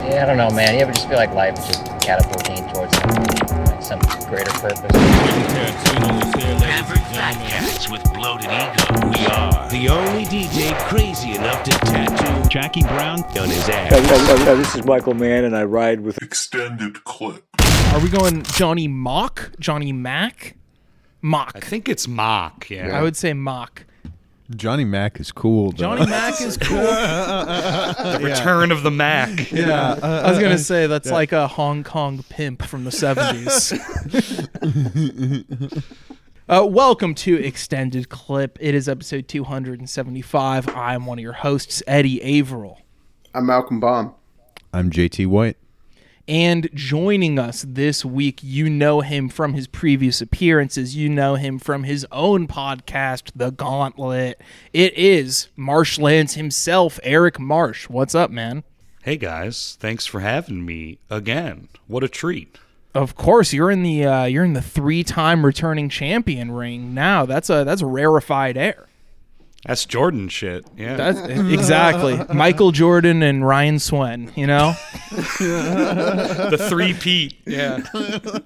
Yeah, I don't know, man. You ever just feel like life is just catapulting towards like some greater purpose? Average cats with bloated ego. We are the only DJ crazy enough to tattoo Jackie Brown. on his Yeah, ass. yeah, yeah, this is Michael Mann, and I ride with extended clip. Are we going Johnny Mock? Johnny Mack? Mock. I think it's mock. Yeah. I would say Mock. Johnny Mac is cool. Though. Johnny Mack is cool. the return of the Mac. yeah, I was gonna say that's like a Hong Kong pimp from the seventies. uh, welcome to Extended Clip. It is episode two hundred and seventy-five. I am one of your hosts, Eddie Averill, I'm Malcolm Baum. I'm JT White. And joining us this week, you know him from his previous appearances. You know him from his own podcast, The Gauntlet. It is Marshlands himself, Eric Marsh. What's up, man? Hey guys, thanks for having me again. What a treat. Of course, you're in the uh, you're in the three-time returning champion ring now. That's a that's a rarefied air. That's Jordan shit. Yeah. That's exactly Michael Jordan and Ryan Swen. You know, the three Pete. Yeah.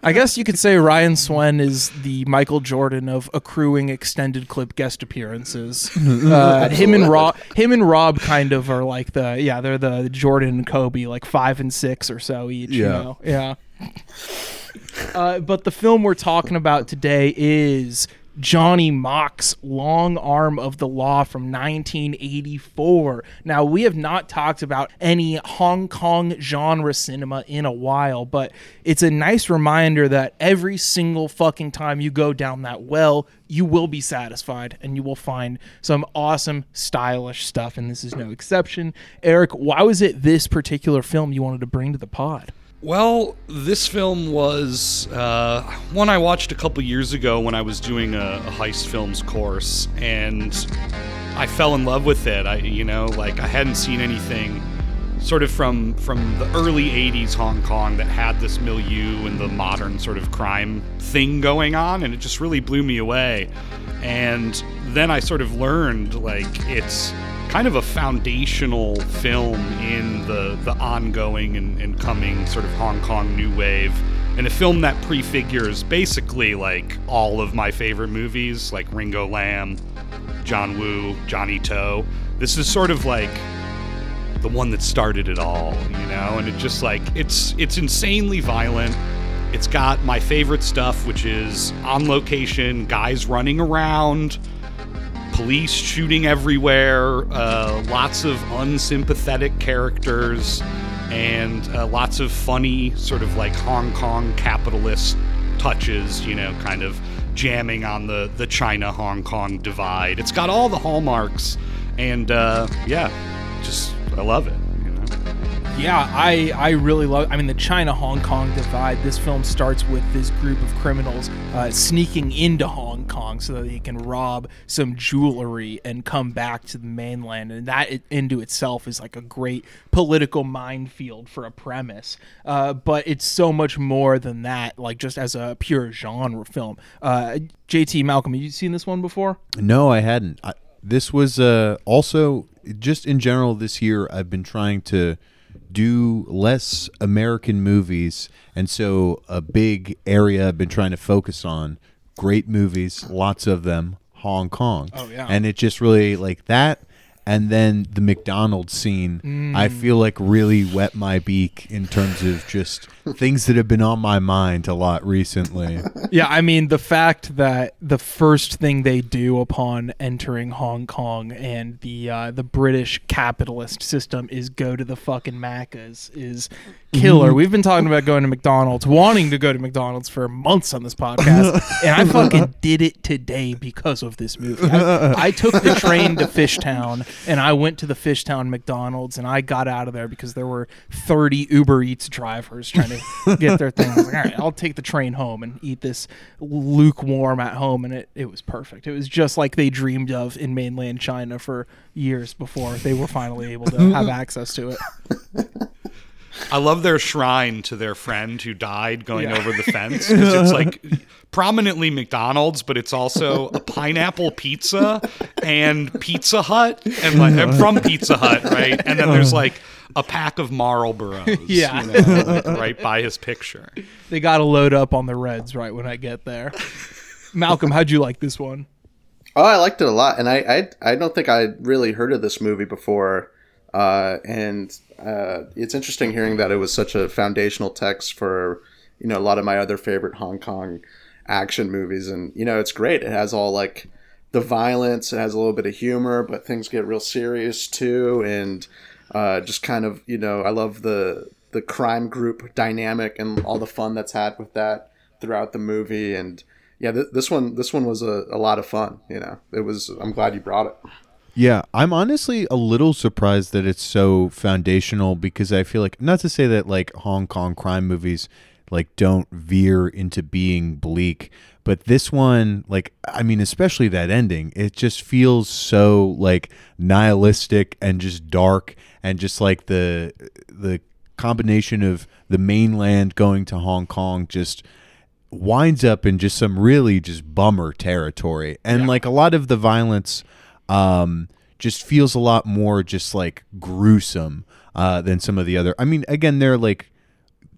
I guess you could say Ryan Swen is the Michael Jordan of accruing extended clip guest appearances. Uh, him and Rob, him and Rob, kind of are like the yeah, they're the Jordan and Kobe, like five and six or so each. You Yeah. know? yeah. Uh, but the film we're talking about today is Johnny Mock's Long Arm of the Law from 1984. Now, we have not talked about any Hong Kong genre cinema in a while, but it's a nice reminder that every single fucking time you go down that well, you will be satisfied and you will find some awesome, stylish stuff, and this is no exception. Eric, why was it this particular film you wanted to bring to the pod? Well, this film was uh, one I watched a couple years ago when I was doing a, a heist films course, and I fell in love with it. I, you know, like I hadn't seen anything sort of from from the early '80s Hong Kong that had this milieu and the modern sort of crime thing going on, and it just really blew me away. And then I sort of learned like it's kind of a foundational film in the the ongoing and, and coming sort of Hong Kong new wave. And a film that prefigures basically like all of my favorite movies, like Ringo Lam, John Woo, Johnnie To. This is sort of like the one that started it all, you know, and it just like it's it's insanely violent. It's got my favorite stuff, which is on location, guys running around, police shooting everywhere, uh, lots of unsympathetic characters, and uh, lots of funny, sort of like Hong Kong capitalist touches, you know, kind of jamming on the, the China Hong Kong divide. It's got all the hallmarks, and uh, yeah, just, I love it. Yeah, I I really love. I mean, the China Hong Kong divide. This film starts with this group of criminals uh, sneaking into Hong Kong so that they can rob some jewelry and come back to the mainland, and that into itself is like a great political minefield for a premise. Uh, but it's so much more than that. Like just as a pure genre film. Uh, JT Malcolm, have you seen this one before? No, I hadn't. I, this was uh, also just in general this year. I've been trying to do less American movies, and so a big area I've been trying to focus on. Great movies, lots of them. Hong Kong. Oh, yeah. and it just really like that. And then the McDonald's scene, I Mm. feel like really wet my beak in terms of just things that have been on my mind a lot recently. Yeah, I mean the fact that the first thing they do upon entering Hong Kong and the uh, the British capitalist system is go to the fucking Maccas is killer. We've been talking about going to McDonald's, wanting to go to McDonald's for months on this podcast, and I fucking did it today because of this movie. I, I took the train to Fishtown and I went to the Fishtown McDonald's and I got out of there because there were 30 Uber Eats drivers trying to get their thing. I was like, all right, I'll take the train home and eat this lukewarm at home. And it, it was perfect. It was just like they dreamed of in mainland China for years before they were finally able to have access to it. I love their shrine to their friend who died going Yeah. over the fence because it's like prominently McDonald's, but it's also a pineapple pizza and Pizza Hut and like and from Pizza Hut, right? And then there's uh-huh. like a pack of Marlboros. Yeah. you know, like, right by his picture. They got to load up on the Reds right when I get there. Malcolm, how'd you like this one? Oh, I liked it a lot, and I I, I don't think I really heard of this movie before, uh, and uh, it's interesting hearing that it was such a foundational text for you know a lot of my other favorite Hong Kong action movies, and you know it's great. It has all like the violence, it has a little bit of humor, but things get real serious too, and uh, just kind of you know I love the the crime group dynamic and all the fun that's had with that throughout the movie. And yeah th- this one this one was a, a lot of fun you know. It was i'm glad you brought it. Yeah, I'm honestly a little surprised that it's so foundational because I feel like not to say that like Hong Kong crime movies like don't veer into being bleak, but this one like I mean especially that ending, it just feels so like nihilistic and just dark and just like the the combination of the mainland going to Hong Kong just winds up in just some really just bummer territory. And like a lot of the violence um just feels a lot more just like gruesome uh than some of the other i mean again they're like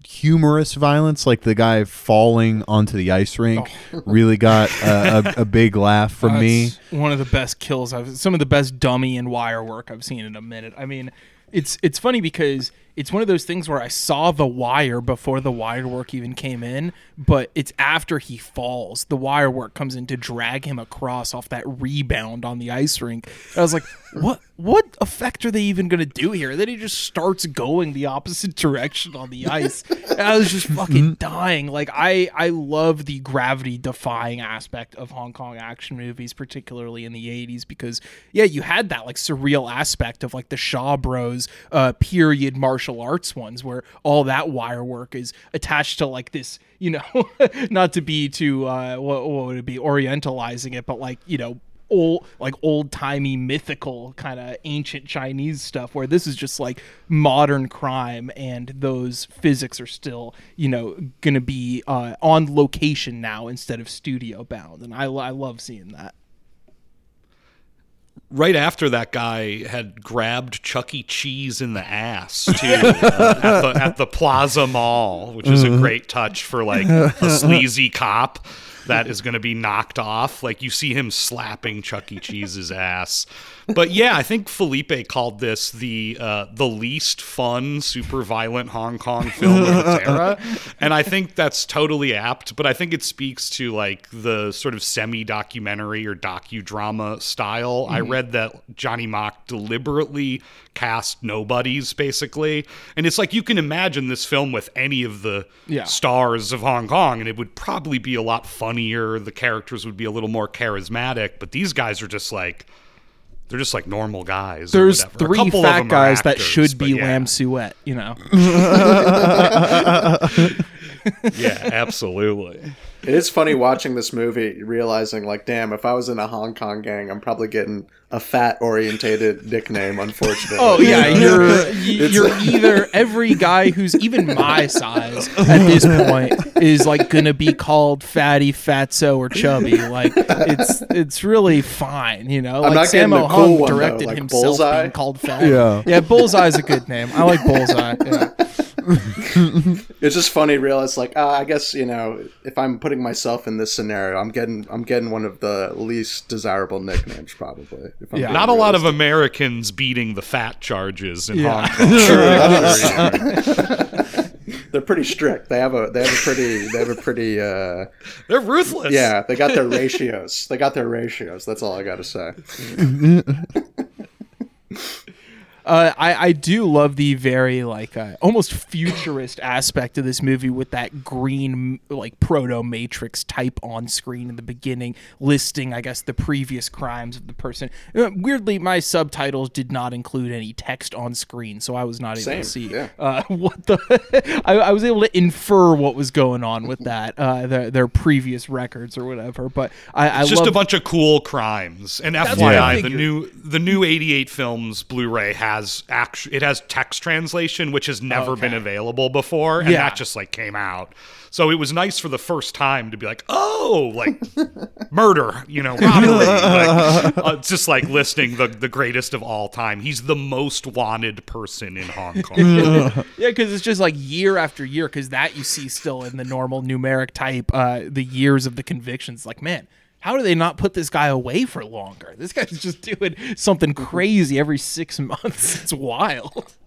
humorous violence like the guy falling onto the ice rink really got a, a, a big laugh from me. One of the best kills I've some of the best dummy and wire work I've seen in a minute. I mean, it's it's funny because it's one of those things where I saw the wire before the wire work even came in, but it's after he falls. The wire work comes in to drag him across off that rebound on the ice rink. And I was like, what what effect are they even gonna do here? And then he just starts going the opposite direction on the ice. And I was just fucking dying. Like I I love the gravity defying aspect of Hong Kong action movies, particularly in the eighties, because yeah, you had that like surreal aspect of like the Shaw Bros uh period martial arts ones where all that wire work is attached to like this, you know, not to be too uh what, what would it be orientalizing it, but like, you know, old like old timey mythical kind of ancient Chinese stuff where this is just like modern crime and those physics are still you know gonna be uh, on location now instead of studio bound and I, I love seeing that right after that guy had grabbed Chuck E. Cheese in the ass too uh, at, the, at the Plaza Mall, which is a great touch for like a sleazy cop that is going to be knocked off. Like you see him slapping Chuck E. Cheese's ass. But yeah, I think Felipe called this the uh, the least fun, super violent Hong Kong film of its era, and I think that's totally apt. But I think it speaks to like the sort of semi documentary or docudrama style. I read that Johnny Mock deliberately cast nobodies, basically, and it's like you can imagine this film with any of the Yeah. stars of Hong Kong, and it would probably be a lot funnier. The characters would be a little more charismatic, but these guys are just like they're just like normal guys. or there's. A three couple of fat them are guys that should be yeah. Lam Suet you know Yeah, absolutely. it is funny watching this movie realizing like damn if i was in a hong kong gang i'm probably getting a fat orientated nickname unfortunately Oh yeah, you're you're either every guy who's even my size at this point is like gonna be called fatty, fatso, or chubby. Like it's it's really fine, you know. Like not getting Sammo cool Hung one, though, directed like himself Bullseye. being called fat. Yeah. yeah, Bullseye's a good name. I like Bullseye. Yeah. it's just funny to realize like uh, i guess you know if i'm putting myself in this scenario i'm getting i'm getting one of the least desirable nicknames probably if I'm Yeah. being Not a lot of. Americans beating the fat charges in Yeah. Hong Kong. they're pretty strict they have a they have a pretty they have a pretty uh They're ruthless. yeah they got their ratios they got their ratios that's all i gotta say Uh, I, I do love the very like uh, almost futurist aspect of this movie with that green like proto matrix type on screen in the beginning listing I guess the previous crimes of the person. Uh, weirdly, my subtitles did not include any text on screen, so I was not able to see yeah. uh, what the. I, I was able to infer what was going on with that uh, their, their previous records or whatever. But I, I It's just love a bunch of cool crimes. And what I FYI, the new the new 88 films Blu-ray has has act it has text translation which has never been available before and Yeah. that just like came out so it was nice for the first time to be like oh like murder you know robbery like, uh, just like listing the, the greatest of all time he's the most wanted person in hong kong Yeah, because it's just like year after year. Because that you see still in the normal numeric type, uh, the years of the convictions. Like, man, how do they not put this guy away for longer? This guy's just doing something crazy every six months. It's wild.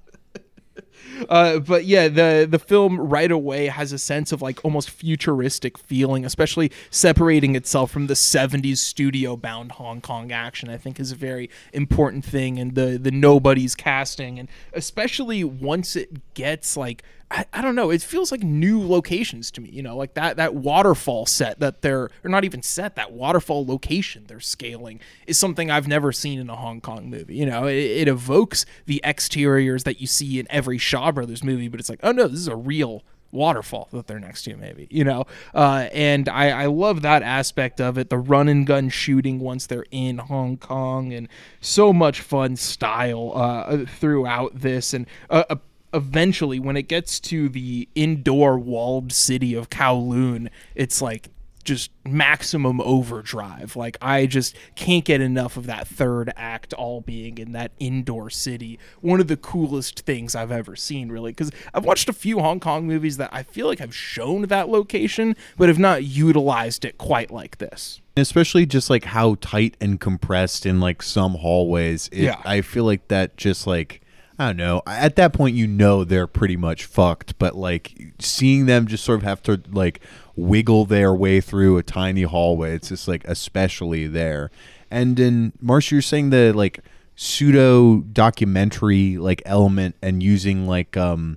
Uh, but yeah, the the film right away has a sense of like almost futuristic feeling, especially separating itself from the '70s studio bound Hong Kong action. I think is a very important thing, and the the nobody's casting, and especially once it gets like I, I don't know, it feels like new locations to me. You know, like that that waterfall set that they're or not even set that waterfall location they're scaling is something I've never seen in a Hong Kong movie. You know, it, it evokes the exteriors that you see in every Shaw Brothers movie, but it's like, oh no, this is a real waterfall that they're next to maybe you know uh, and I, I love that aspect of it the run and gun shooting once they're in hong kong and so much fun style uh, throughout this and uh, uh, eventually when it gets to the indoor walled city of kowloon it's like just maximum overdrive. Like I just can't get enough of that third act all being in that indoor city. One of the coolest things I've ever seen, really, because I've watched a few Hong Kong movies that I feel like have shown that location, but have not utilized it quite like this. especially just like how tight and compressed in like some hallways it, Yeah. i feel like that just like i don't know. At that point you know they're pretty much fucked but like seeing them just sort of have to like wiggle their way through a tiny hallway it's just like especially there. And in marcia you're saying the like pseudo documentary like element and using like um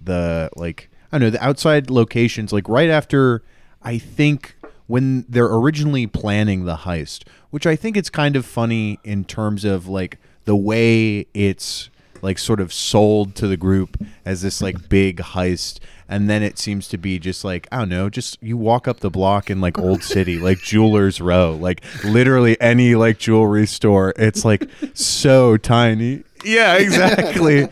the like I don't know the outside locations like right after I think when they're originally planning the heist, which I think it's kind of funny in terms of like the way it's like sort of sold to the group as this like big heist and then it seems to be just like I don't know, just you walk up the block in like Old City, like Jewelers Row, like literally any like jewelry store. It's like so tiny. Yeah, exactly.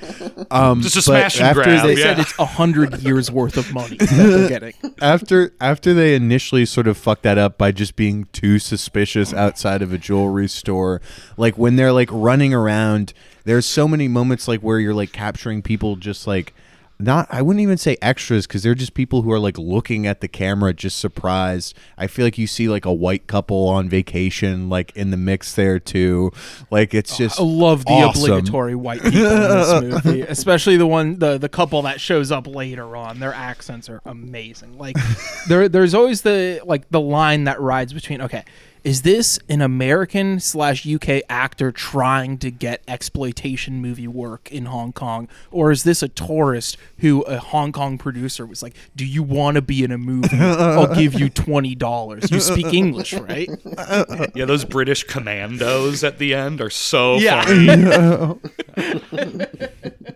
Um, Just a smash and after grab, they- They Yeah. said it's a hundred years worth of money that they're getting. after after they initially sort of fucked that up by just being too suspicious outside of a jewelry store like when they're like running around there's so many moments like where you're like capturing people just like not I wouldn't even say extras because they're just people who are like looking at the camera just surprised. I feel like you see like a white couple on vacation like in the mix there too. Like it's just I love the awesome. obligatory white people in this movie, especially the one the the couple that shows up later on. Their accents are amazing. Like there there's always the like the line that rides between okay, is this an American slash UK actor trying to get exploitation movie work in Hong Kong, or is this a tourist who a Hong Kong producer was like, "Do you want to be in a movie? I'll give you twenty dollars. You speak English, right?" yeah those british commandos at the end are so Yeah. funny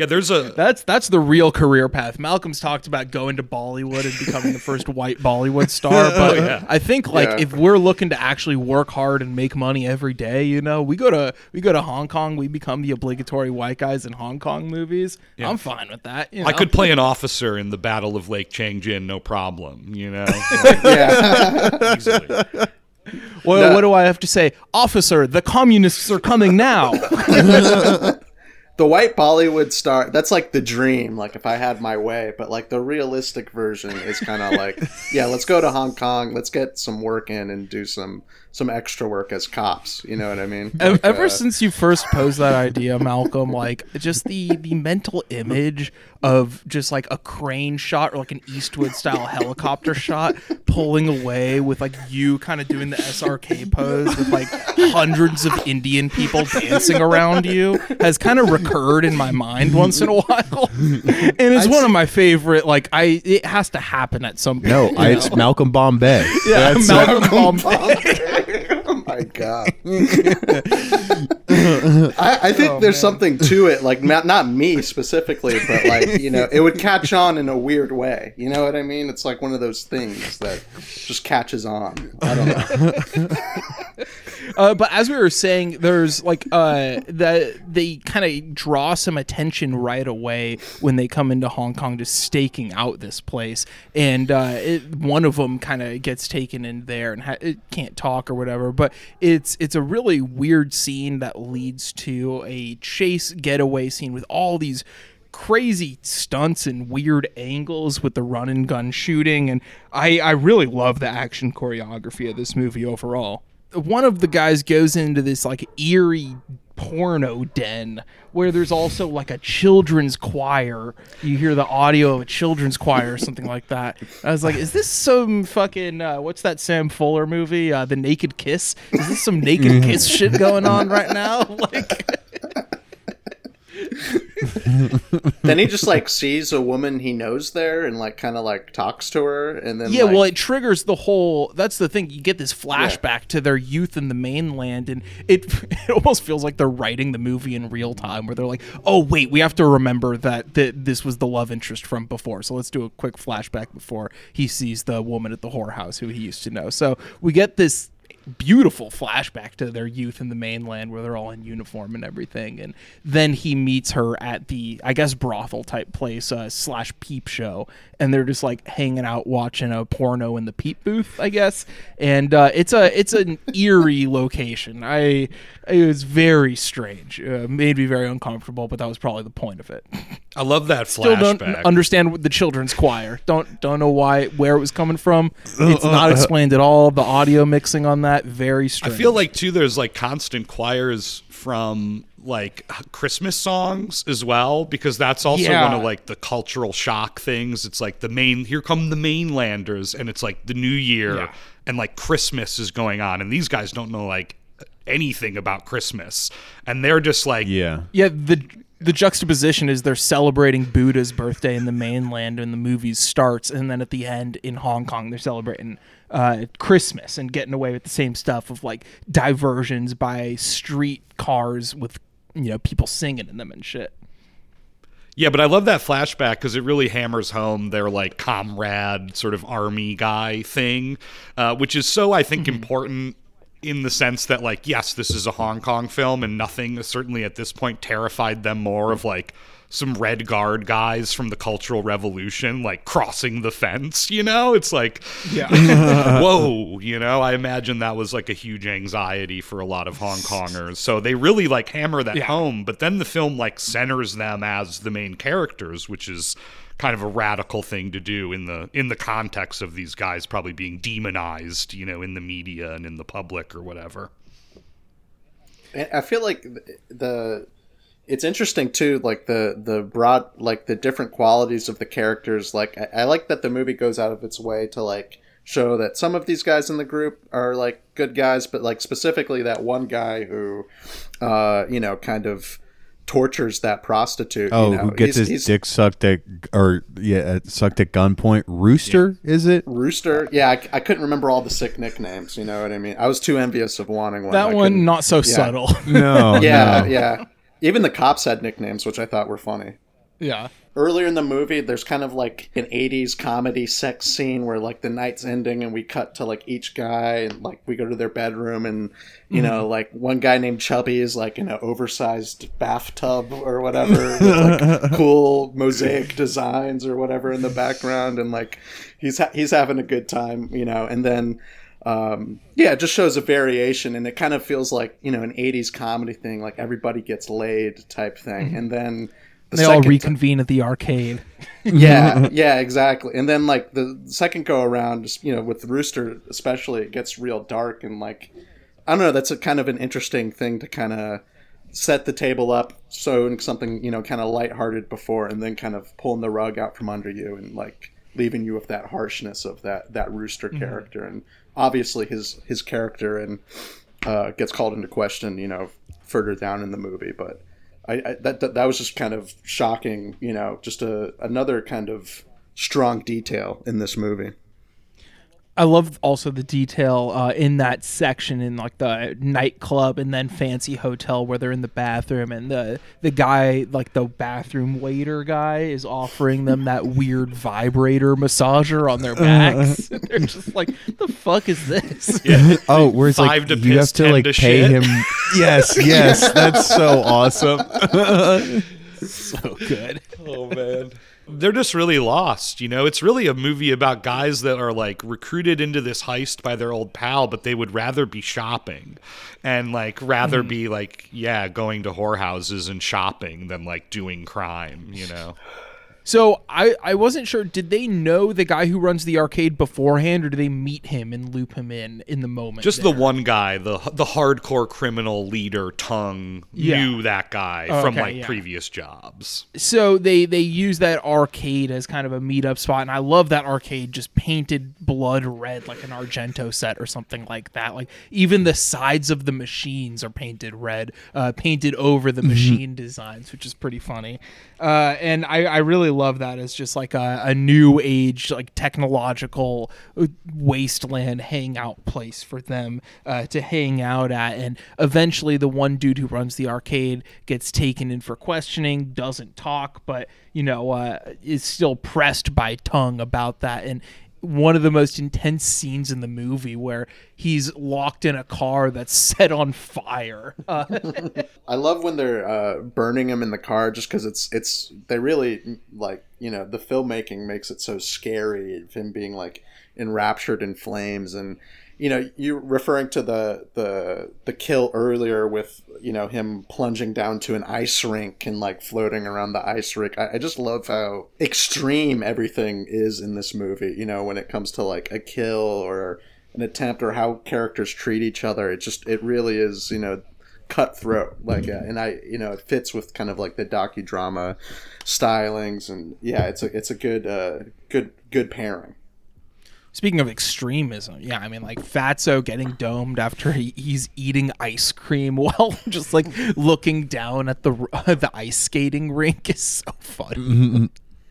yeah there's a That's that's the real career path. Malcolm's talked about going to Bollywood and becoming the first white Bollywood star, but oh, yeah. I think like Yeah. if we're looking to actually work hard and make money every day, you know, we go to we go to Hong Kong, we become the obligatory white guys in Hong Kong movies. I'm fine with that. you I could play an officer in the Battle of Lake Changjin, no problem. You know, Yeah. easily. Well, No. what do I have to say, officer? The communists are coming now. The white Bollywood star, that's like the dream, like if I had my way, but like the realistic version is kind of like, yeah, let's go to Hong Kong, let's get some work in and do some some extra work as cops, you know what I mean? Like, Ever uh, since you first posed that idea, Malcolm, like just the the mental image of just like a crane shot or like an Eastwood style helicopter shot pulling away with like you kind of doing the SRK pose with like hundreds of Indian people dancing around you has kind of recurred in my mind once in a while, and it's one of my favorite. Like I, it has to happen at some point. No, I, it's Malcolm Bombay. yeah, That's- Malcolm Bombay. oh my god! I, I think oh, there's something to it, like not not me specifically, but like you know, it would catch on in a weird way. You know what I mean? It's like one of those things that just catches on. I don't know. Uh, but as we were saying, there's like uh, the they kind of draw some attention right away when they come into Hong Kong, just staking out this place, and uh, it, one of them kind of gets taken in there and ha- it can't talk or whatever. But it's it's a really weird scene that leads to a chase getaway scene with all these crazy stunts and weird angles with the run and gun shooting. And I, I really love the action choreography of this movie overall one of the guys goes into this like eerie porno den where there's also like a children's choir. You hear the audio of a children's choir or something like that. I was like is this some fucking uh, what's that sam fuller movie uh, the naked kiss? Is this some naked kiss shit going on right now? Like then he just like sees a woman he knows there and like kind of like talks to her and then yeah like, well it triggers the whole that's the thing you get this flashback to their youth in the mainland and it it almost feels like they're writing the movie in real time where they're like oh wait we have to remember that th- this was the love interest from before. So let's do a quick flashback before he sees the woman at the whorehouse who he used to know. So we get this beautiful flashback to their youth in the mainland where they're all in uniform and everything. And then he meets her at the i guess brothel type place uh, slash peep show. And they're just like hanging out watching a porno in the peep booth i guess. And uh, it's a it's an eerie location. I it was very strange. Uh, made me very uncomfortable but that was probably the point of it I love that still don't flashback. understand the children's choir. Don't don't know why where it was coming from. It's not uh, uh, uh. explained at all. The audio mixing on that very strange. I strange. feel like too there's like constant choirs from like Christmas songs as well because that's also Yeah. one of like the cultural shock things. It's like the main here come the mainlanders and it's like the new year Yeah. and like Christmas is going on and these guys don't know like anything about Christmas and they're just like Yeah. yeah the the juxtaposition is they're celebrating Buddha's birthday in the mainland and the movie starts and then at the end in Hong Kong they're celebrating uh, Christmas and getting away with the same stuff of like diversions by street cars with you know people singing in them and shit. Yeah, but I love that flashback because it really hammers home their like comrade sort of army guy thing, uh, which is so I think important in the sense that like yes, this is a Hong Kong film and nothing certainly at this point terrified them more of like some red guard guys from the cultural revolution like crossing the fence you know it's like Yeah. whoa you know i imagine that was like a huge anxiety for a lot of hong kongers so they really like hammer that Yeah. home but then the film like centers them as the main characters which is kind of a radical thing to do in the in the context of these guys probably being demonized you know in the media and in the public or whatever I feel like the it's interesting too, like the the broad, like the different qualities of the characters. Like I, I like that the movie goes out of its way to like show that some of these guys in the group are like good guys, but like specifically that one guy who, uh, you know, kind of tortures that prostitute. Oh, you know? who gets He's- his he's- dick sucked at or yeah, uh, sucked at gunpoint? Rooster, is it? Rooster, yeah, I, I couldn't remember all the sick nicknames. You know what I mean? I was too envious of wanting one. I That one couldn't- not so subtle. No. Yeah, no. yeah. Even the cops had nicknames, which I thought were funny. Yeah. earlier in the movie there's kind of like an 80s comedy sex scene where like the night's ending and we cut to like each guy and like we go to their bedroom and you know like one guy named chubby is like in an oversized bathtub or whatever with like cool mosaic designs or whatever in the background and like he's ha- he's having a good time you know and then um, yeah, it just shows a variation, and it kind of feels like you know an '80s comedy thing, like everybody gets laid type thing, and then the They all second ti- reconvene at the arcade. yeah, yeah, exactly. And then like the second go around, you know, with Rooster especially, it gets real dark and like I don't know. That's a kind of an interesting thing to kind of set the table up, so in something you know, kind of lighthearted before, and then kind of pulling the rug out from under you and like leaving you with that harshness of that that Rooster character, and obviously his his character and uh, gets called into question, you know, further down in the movie, but. I, I that, that that was just kind of shocking, you know, just a another kind of strong detail in this movie. I love also the detail uh, in that section in like the nightclub and then fancy hotel where they're in the bathroom and the the guy like the bathroom waiter guy is offering them that weird vibrator massager on their backs. they're just like, the fuck is this? Oh, where it's like Five to you have to like to pay shit. him. Yes, yes, that's so awesome. so good. Oh man. They're just really lost, you know. It's really a movie about guys that are like recruited into this heist by their old pal, but they would rather be shopping and like rather mm-hmm. be like, yeah, going to whorehouses and shopping than like doing crime, you know. So I, I wasn't sure. Did they know the guy who runs the arcade beforehand, or do they meet him and loop him in in the moment? Just the one guy, the the hardcore criminal leader, Tongue, Yeah. knew that guy Oh, from okay, like yeah. previous jobs. so they they use that arcade as kind of a meetup spot and i love that arcade just painted blood red like an argento set or something like that like even the sides of the machines are painted red uh, painted over the machine designs which is pretty funny uh, and I, I really love that as just like a, a new age like technological uh, wasteland hangout place for them uh, to hang out at. And eventually the one dude who runs the arcade gets taken in for questioning doesn't talk but you know uh, is still pressed by tongue about that. And one of the most intense scenes in the movie where he's locked in a car that's set on fire. Uh, I love when they're uh, burning him in the car, just because it's it's they really like you know the filmmaking makes it so scary of him being like enraptured in flames, and you know you referring to the the the kill earlier with you know him plunging down to an ice rink and like floating around the ice rink. I, I just love how extreme everything is in this movie. You know when it comes to like a kill or an attempt or how characters treat each other. It just it really is you know cutthroat like uh, and i you know it fits with kind of like the docudrama stylings and yeah it's a it's a good uh good good pairing Speaking of extremism, yeah, I mean, like Fatso getting domed after he, he's eating ice cream while just like looking down at the the ice skating rink is so funny. Mm-hmm, mm-hmm.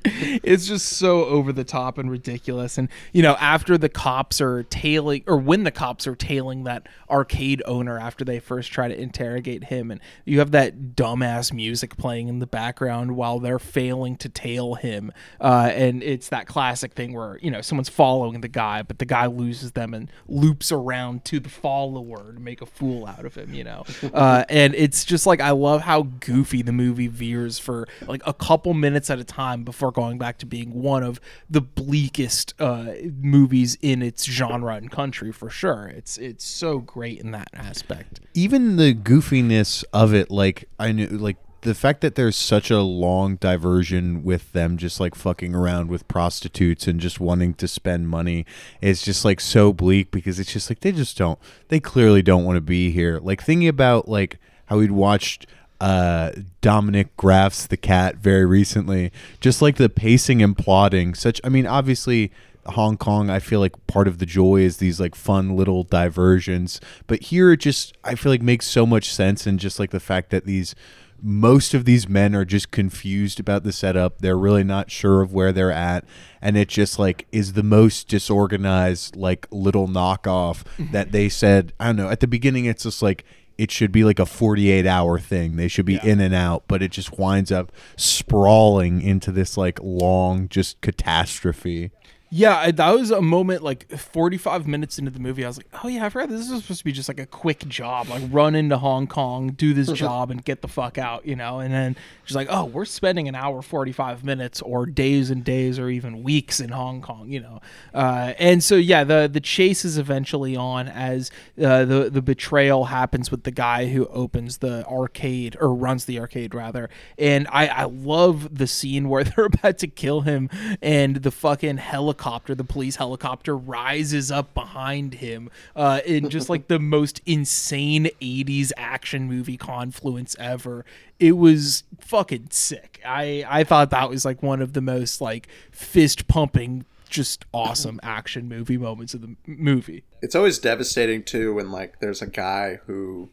It's just so over the top and ridiculous. And you know, after the cops are tailing, or when the cops are tailing that arcade owner after they first try to interrogate him, and you have that dumbass music playing in the background while they're failing to tail him. Uh, and it's that classic thing where you know someone's following the guy, but the guy loses them and loops around to the follower to make a fool out of him. You know, uh, and it's just like I love how goofy the movie veers for like a couple minutes at a time before going back to being one of the bleakest uh, movies in its genre and country for sure. It's it's so great in that aspect. even the goofiness of it like i knew like the fact that there's such a long diversion with them just like fucking around with prostitutes and just wanting to spend money is just like so bleak because it's just like they just don't they clearly don't want to be here like thinking about like how we'd watched uh Dominik Graf's The Cat very recently just like the pacing and plotting such I mean obviously Hong Kong, I feel like part of the joy is these like fun little diversions. But here it just I feel like makes so much sense and just like the fact that these most of these men are just confused about the setup. They're really not sure of where they're at. And it just like is the most disorganized, like little knockoff that they said, I don't know, at the beginning it's just like it should be like a 48 hour thing. They should be in and out, but it just winds up sprawling into this like long just catastrophe. Yeah, that was a moment like 45 minutes into the movie. I was like, oh yeah, I forgot this is supposed to be just like a quick job, like run into Hong Kong, do this job, and get the fuck out, you know. And then she's like, oh, we're spending an hour 45 minutes, or days and days, or even weeks in Hong Kong, you know. Uh, and so yeah, the the chase is eventually on as uh, the the betrayal happens with the guy who opens the arcade or runs the arcade rather. And I I love the scene where they're about to kill him, and the fucking helicopter, the police helicopter, rises up behind him uh, in just like the most insane 80s action movie confluence ever. It was fucking sick. I, I thought that was like one of the most like fist pumping, just awesome action movie moments of the movie. it's always devastating too when like there's a guy who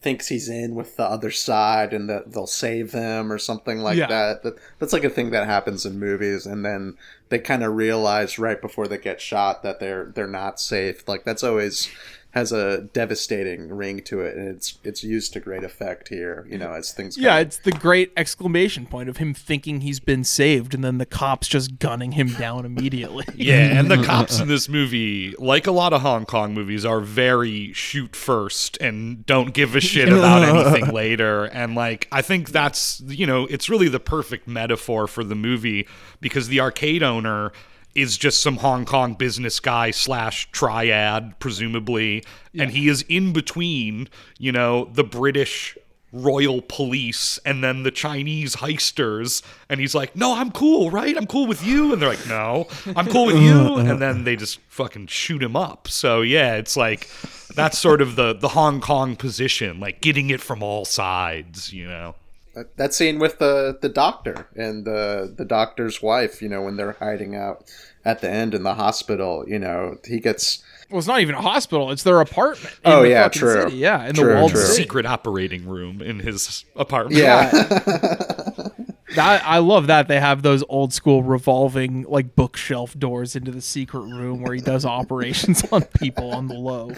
thinks he's in with the other side and that they'll save him or something like Yeah. that. that. That's like a thing that happens in movies, and then they kind of realize right before they get shot that they're they're not safe. Like that's always has a devastating ring to it, and it's it's used to great effect here. You know, as things Yeah, kinda- it's the great exclamation point of him thinking he's been saved, and then the cops just gunning him down immediately. Yeah, and the cops in this movie, like a lot of Hong Kong movies, are very shoot first and don't give a shit about anything later. And like, I think that's you know, it's really the perfect metaphor for the movie because the arcade owner is just some Hong Kong business guy slash triad, presumably, and he is in between, you know, the British royal police and then the Chinese heisters. And he's like, No, I'm cool, right? I'm cool with you. And they're like, No, I'm cool with you. And then they just fucking shoot him up. So yeah, it's like that's sort of the the Hong Kong position, like getting it from all sides, you know. That- that scene with the the doctor and the the doctor's wife. You know, when they're hiding out at the end in the hospital. You know, he gets. Well, it's not even a hospital; it's their apartment. in Oh, the yeah, true. City. Yeah, in True, the walled true. Secret operating room in his apartment. Yeah, That, I love that they have those old school revolving like bookshelf doors into the secret room where he does operations on people on the low.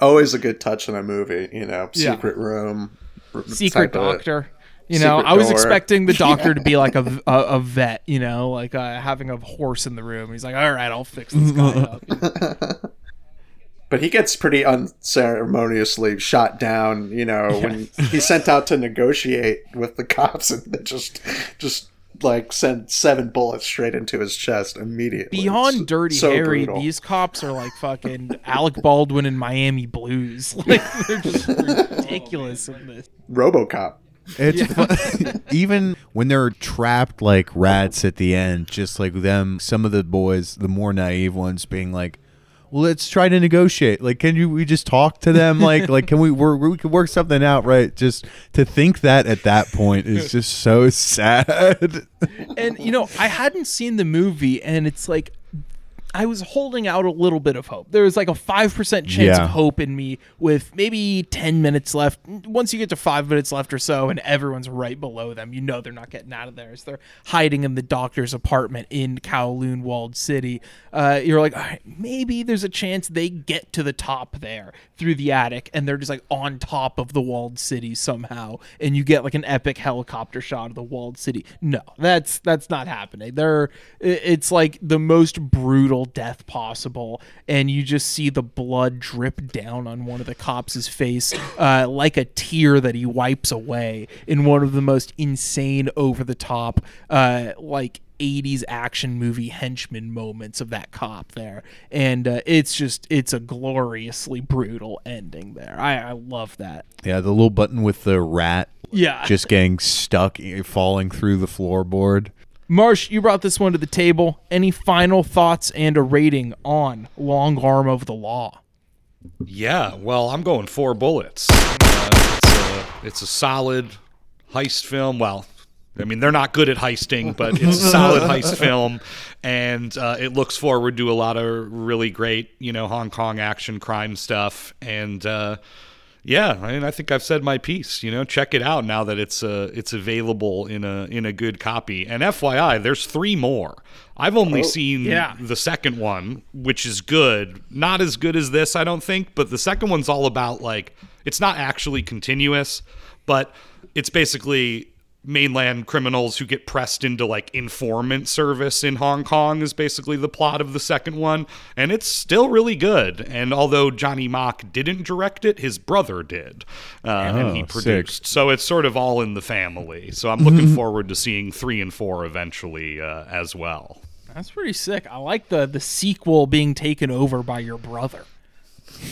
always a good touch in a movie. You know, Yeah. secret room, Secret type of- doctor. You know, secret I was door. expecting the doctor to be like a a vet. You know, like uh, having a horse in the room. He's like, "All right, I'll fix this guy up." But he gets pretty unceremoniously shot down. You know, when he's sent out to negotiate with the cops, and they just just like send seven bullets straight into his chest immediately. Beyond It's Dirty so Harry, brutal. these cops are like fucking Alec Baldwin in Miami Blues. Like they're just ridiculous in this. RoboCop. It's fu- even when they're trapped like rats at the end, just like them. Some of the boys, the more naive ones, being like, "Well, let's try to negotiate. Like, can you we just talk to them? Like, like can we work? We could work something out, right? Just to think that at that point is just so sad. And you know, I hadn't seen the movie, and it's like I was holding out a little bit of hope. There was like a five percent chance Yeah. of hope in me, with maybe ten minutes left. Once you get to five minutes left or so, and everyone's right below them, you know they're not getting out of there. So they're hiding in the doctor's apartment in Kowloon Walled City. Uh, you're like, all right, maybe there's a chance they get to the top there through the attic, and they're just like on top of the walled city somehow, and you get like an epic helicopter shot of the walled city. No, that's that's not happening. They're it's like the most brutal death possible, and you just see the blood drip down on one of the cops' face, uh, like a tear that he wipes away in one of the most insane, over the top, uh, like 80s action movie henchman moments of that cop there. And uh, it's just it's a gloriously brutal ending there. I, I love that. Yeah, the little button with the rat yeah. just getting stuck, falling through the floorboard. Marsh you brought this one to the table any final thoughts and a rating on long arm of the law Yeah, well, I'm going four bullets. Uh, it's, a, it's a solid heist film. Well, I mean, they're not good at heisting, but it's a solid heist film, and uh, it looks forward to a lot of really great, you know, Hong Kong action crime stuff. And uh, yeah, I mean, I think I've said my piece. You know, check it out now that it's uh, it's available in a in a good copy. And FYI, there's three more. I've only seen yeah. the second one, which is good. Not as good as this, I don't think, but the second one's all about like it's not actually continuous, but it's basically mainland criminals who get pressed into like informant service in Hong Kong is basically the plot of the second one, and it's still really good. And although Johnny Mock didn't direct it, his brother did, uh, and he Oh, sick. produced. So it's sort of all in the family. So I'm looking forward to seeing three and four eventually uh, as well. that's pretty sick i like the the sequel being taken over by your brother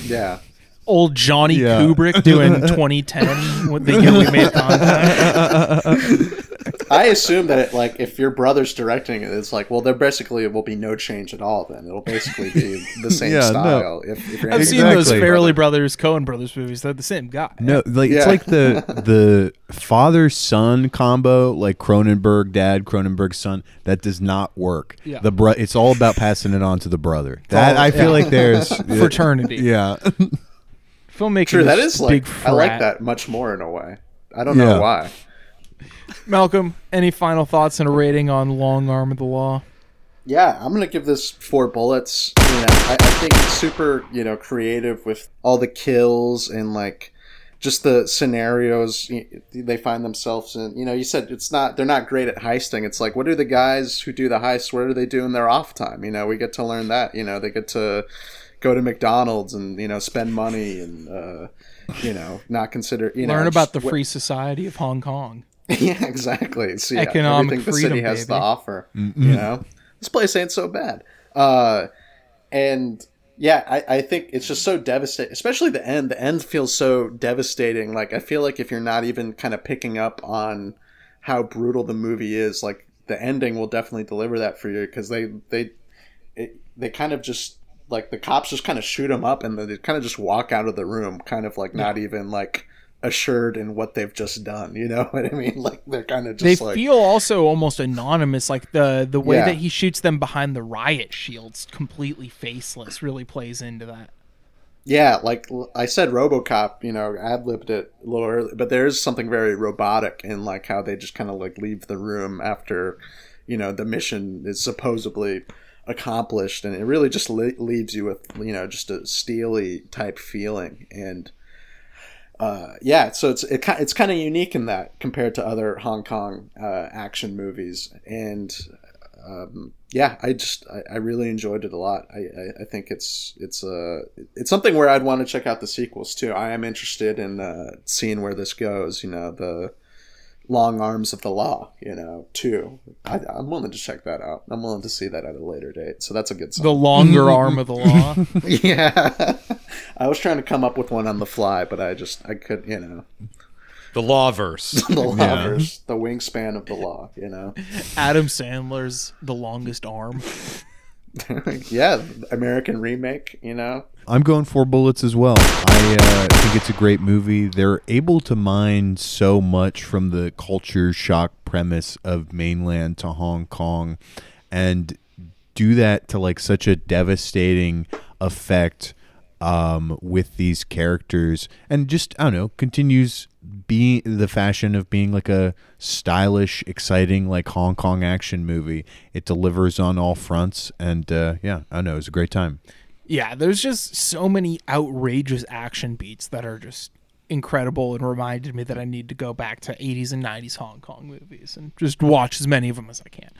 Yeah. Old johnny Yeah. kubrick doing 2010 with the year we made contact I assume that it, like if your brother's directing it, it's like well, there basically it will be no change at all. Then it'll basically be the same Yeah, no. style. If, if you're i've seen Exactly. those Farrelly brothers coen brothers movies they're the same guy No, like it's like the the father son combo, like Cronenberg dad, Cronenberg son. That does not work. Yeah. The bro, it's all about passing it on to the brother. That all- I feel yeah. like there's Fraternity. Yeah, Filmmaking True, that is is big like I like that much more in a way. I don't Yeah. know why. Malcolm, any final thoughts and a rating on Long Arm of the Law? Yeah, I'm gonna give this four bullets. You know, I, I think it's super, you know, creative with all the kills and like just the scenarios they find themselves in. You know, you said it's not they're not great at heisting. It's like what do the guys who do the heist? What do they do in their off time? You know, we get to learn that. You know, they get to go to McDonald's and you know spend money and uh, you know not consider you know Learn about the just what- free society of Hong Kong. yeah, exactly. See, Economic everything the city has to baby. offer. You know, this place ain't so bad. Uh, and yeah, I, I think it's just so devastating, especially the end. The end feels so devastating. Like I feel like if you're not even kind of picking up on how brutal the movie is, like the ending will definitely deliver that for you because they they it, they kind of just like the cops just kind of shoot him up and then they kind of just walk out of the room, kind of like not even like assured in what they've just done. You know what I mean? Like they're kind of They like feel also almost anonymous, like the the way Yeah. that he shoots them behind the riot shields, completely faceless, really plays into that. yeah, like I said, RoboCop. You know, ad libbed it a little early, but there is something very robotic in like how they just kind of like leave the room after you know the mission is supposedly accomplished, and it really just le- leaves you with you know just a steely type feeling and. uh, yeah, so it's it, it's kind of unique in that compared to other Hong Kong uh, action movies, and um, yeah, I just I, I really enjoyed it a lot. I, I, I think it's it's uh it's something where I'd want to check out the sequels too. I am interested in uh, seeing where this goes. You know the long arms of the law. You know too. I, I'm willing to check that out. I'm willing to see that at a later date. So that's a good sign. The longer arm of the law. yeah, I was trying to come up with one on the fly, but I just I couldn't, you know The Lawverse. the lovers, the wingspan of the law. You know. Adam Sandler's The Longest Arm. yeah, American remake. You know. I'm going four bullets as well. I uh, think it's a great movie. They're able to mine so much from the culture shock premise of mainland to Hong Kong and do that to like such a devastating effect um, with these characters and just, I don't know, continues being the fashion of being like a stylish, exciting, like Hong Kong action movie. It delivers on all fronts. And uh, yeah, I know, it was a great time. Yeah, there's just so many outrageous action beats that are just incredible and reminded me that I need to go back to 80s and 90s Hong Kong movies and just watch as many of them as I can.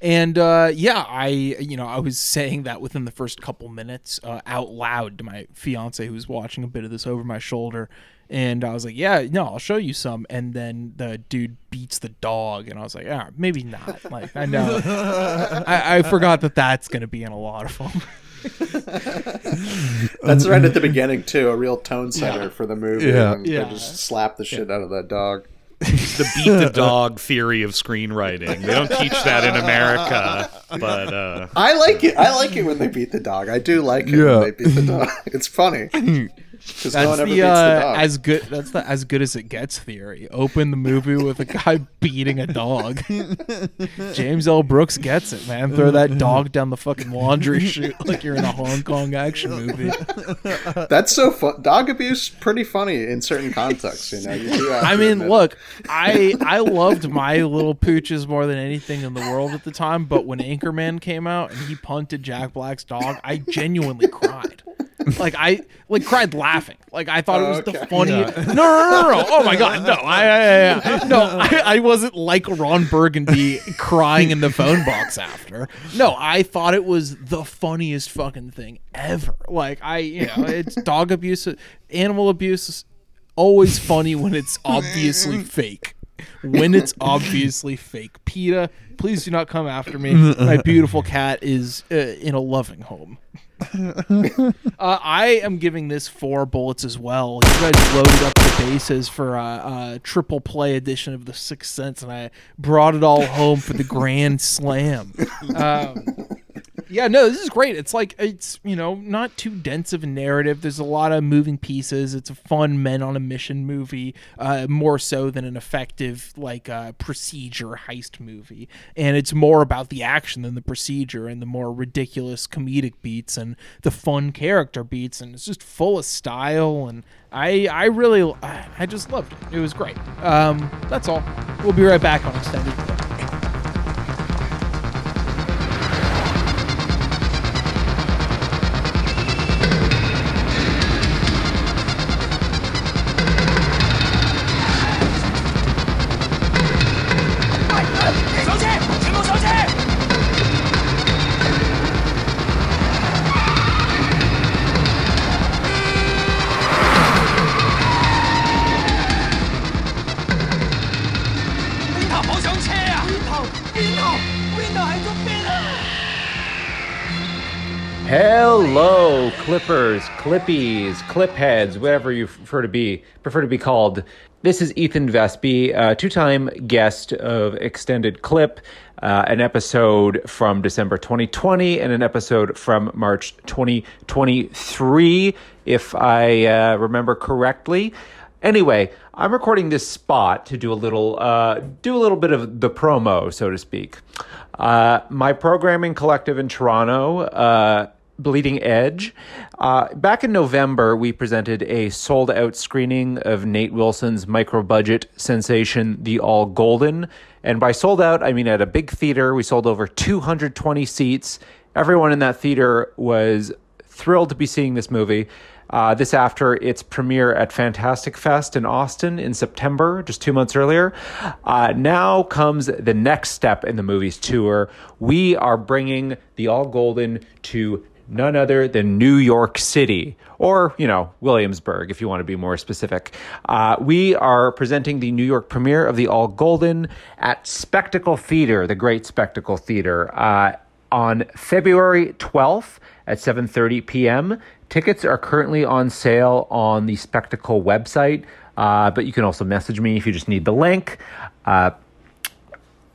And uh, yeah, I you know I was saying that within the first couple minutes uh, out loud to my fiance who was watching a bit of this over my shoulder, and I was like, yeah, no, I'll show you some. And then the dude beats the dog, and I was like, yeah, maybe not. Like I know, I, I forgot that that's gonna be in a lot of them. That's right at the beginning too. A real tone setter for the movie. Yeah. and Yeah. They just slap the shit out of that dog. the beat the dog theory of screenwriting. They don't teach that in America, but uh, I like it. I like it when they beat the dog. I do like it Yeah. when they beat the dog. It's funny because no That's one ever the, beats uh, the dog. as good. That's the as good as it gets theory. Open the movie with a guy beating a dog. James L. Brooks gets it, man. Throw that dog down the fucking laundry chute like you're in a Hong Kong action movie. That's so fun. Dog abuse pretty funny in certain contexts. You know. You I mean, look, I I loved my little pooches more than anything in the world at the time. But when Anchorman came out and he punted Jack Black's dog, I genuinely cried. Like I like cried laughing. Like I thought it was the Okay. funniest. No, no, no, no, no. Oh my god, no. I, I, I, I- no. I, I wasn't like Ron Burgundy crying in the phone box after. No, I thought it was the funniest fucking thing ever. Like I, you know, it's dog abuse, animal abuse. is Always funny when it's obviously fake. When it's obviously fake. PETA, please do not come after me. My beautiful cat is uh, in a loving home. Uh, I am giving this four bullets as well. You guys loaded up the bases for a, a triple play edition of The Sixth Sense, and I brought it all home for the Grand Slam. Um, yeah, no, this is great. It's like it's you know not too dense of a narrative. There's a lot of moving pieces. It's a fun men on a mission movie, uh, more so than an effective like uh, procedure heist movie. And it's more about the action than the procedure and the more ridiculous comedic beats and the fun character beats. And it's just full of style. And I I really I just loved it. It was great. Um, that's all. We'll be right back on extended. Clip. Hello, Clippers, Clippies, Clipheads, whatever you prefer to be prefer to be called. This is Ethan Vesby, a two-time guest of Extended Clip, uh, an episode from December 2020 and an episode from March 2023, if I uh, remember correctly. Anyway, I'm recording this spot to do a little uh, do a little bit of the promo, so to speak. Uh, my programming collective in Toronto, uh, Bleeding Edge. Uh, back in November, we presented a sold out screening of Nate Wilson's micro budget sensation, The All Golden. And by sold out, I mean at a big theater. We sold over 220 seats. Everyone in that theater was thrilled to be seeing this movie. Uh, this after its premiere at Fantastic Fest in Austin in September, just two months earlier. Uh, now comes the next step in the movie's tour. We are bringing the All Golden to none other than New York City, or, you know, Williamsburg, if you want to be more specific. Uh, we are presenting the New York premiere of the All Golden at Spectacle Theater, the Great Spectacle Theater, uh, on February 12th at 7.30 p.m. Tickets are currently on sale on the Spectacle website, uh, but you can also message me if you just need the link.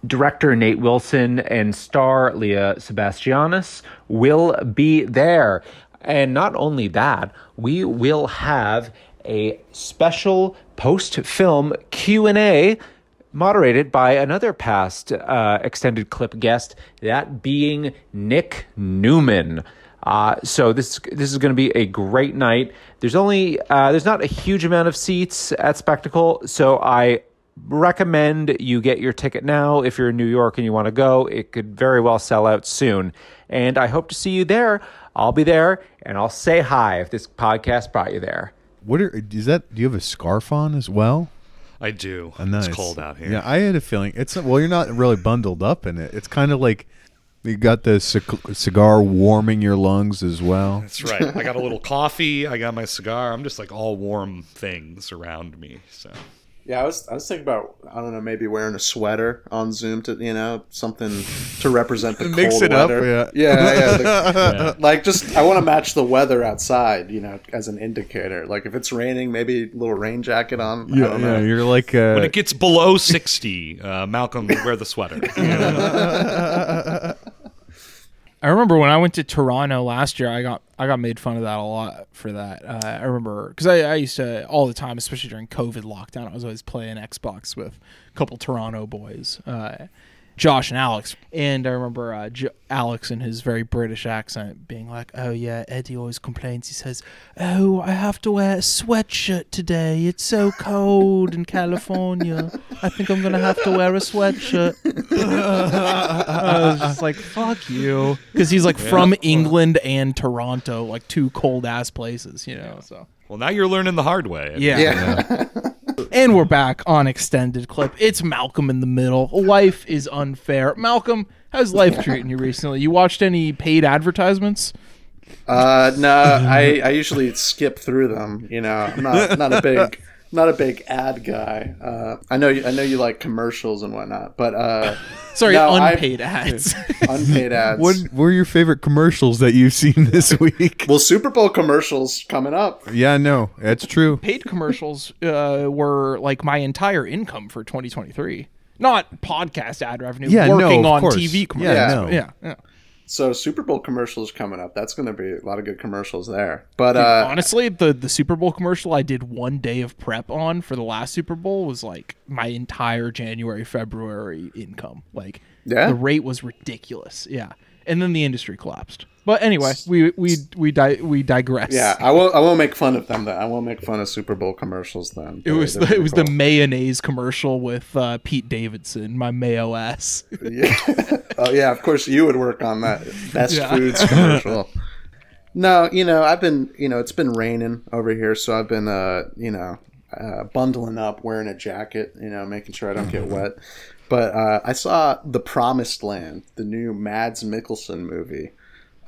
Director Nate Wilson and star Leah Sebastianis will be there. And not only that, we will have a special post-film Q&A moderated by another past uh, extended clip guest, that being Nick Newman. Uh, so this this is going to be a great night. There's only uh, there's not a huge amount of seats at Spectacle, so I recommend you get your ticket now if you're in New York and you want to go. It could very well sell out soon, and I hope to see you there. I'll be there, and I'll say hi if this podcast brought you there. What are is that? Do you have a scarf on as well? I do. Uh, nice. It's cold out here. Yeah, I had a feeling it's well. You're not really bundled up in it. It's kind of like you got the c- cigar warming your lungs as well. That's right. I got a little coffee. I got my cigar. I'm just like all warm things around me. So Yeah, I was I was thinking about I don't know maybe wearing a sweater on Zoom to you know something to represent the Mix cold it up, weather. yeah. yeah, yeah, the- Like just I want to match the weather outside, you know, as an indicator. Like if it's raining, maybe a little rain jacket on. I Yeah, don't yeah, know. you're like uh, when it gets below 60, uh, Malcolm, wear the sweater. I remember when I went to Toronto last year, I got I got made fun of that a lot for that. Uh, I remember because I, I used to all the time, especially during COVID lockdown, I was always playing Xbox with a couple Toronto boys, uh, Josh and Alex. And I remember uh, J- Alex in his very British accent being like, "Oh yeah, Eddie always complains. He says, "Oh, I have to wear a sweatshirt today. It's so cold in California. I think I'm gonna have to wear a sweatshirt." I was just like, "Fuck you," because he's like from England and Toronto, like two cold ass places, you know. So well, now you're learning the hard way. yeah. Yeah. and we're back on extended clip. It's Malcolm in the middle. Life is unfair. Malcolm, how's life treating you recently? You watched any paid advertisements? Uh, no, I, I usually skip through them. You know, I'm not not a big not a big ad guy. Uh, I know you, I know you like commercials and whatnot, but uh, Sorry, No, I- unpaid ads. unpaid ads. what were your favorite commercials that you've seen this week? well, Super Bowl commercials coming up. yeah, no, that's true. paid commercials uh, were like my entire income for 2023. Not podcast ad revenue. Yeah, no, working of on course. TV Yeah, no. yeah, yeah. So Super Bowl commercials coming up. That's going to be a lot of good commercials there. But Dude, uh, honestly, the the Super Bowl commercial I did one day of prep on for the last Super Bowl was like my entire January February income. Like Yeah? the rate was ridiculous. Yeah, and then the industry collapsed. But anyway, we we we di- we digress. yeah, I won't. I won't make fun of them. Then I won't make fun of Super Bowl commercials. Then It was the, it was pretty the mayonnaise commercial with uh, Pete Davidson, my mayo ass. yeah. oh yeah, of course you would work on that best Yeah. foods commercial. No, you know I've been you know it's been raining over here, so I've been uh you know uh, bundling up, wearing a jacket, you know, making sure I don't get wet. But uh, I saw The Promised Land, the new Mads Mikkelsen movie.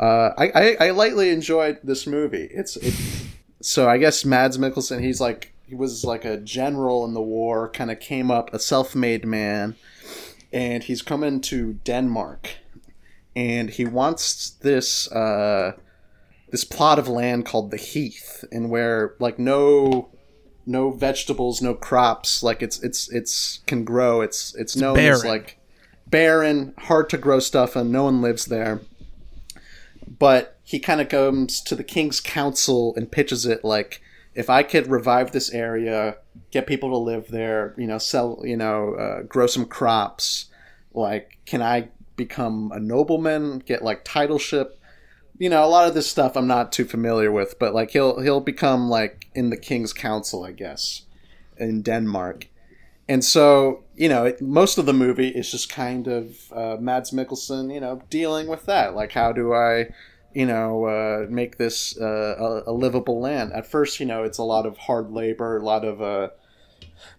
Uh, I, I I lightly enjoyed this movie. It's it, so I guess Mads Mikkelsen he's like he was like a general in the war, kind of came up a self-made man, and he's coming to Denmark, and he wants this uh, this plot of land called the Heath, and where like no no vegetables, no crops, like it's it's it's can grow. It's it's known as like barren, hard to grow stuff, and no one lives there but he kind of comes to the king's council and pitches it like if i could revive this area get people to live there you know sell you know uh, grow some crops like can i become a nobleman get like titleship? You know a lot of this stuff i'm not too familiar with but like he'll he'll become like in the king's council i guess in denmark. And so, you know, it, most of the movie is just kind of uh, Mads Mikkelsen, you know, dealing with that. Like, how do I, you know, uh, make this uh, a, a livable land? At first, you know, it's a lot of hard labor, a lot of uh,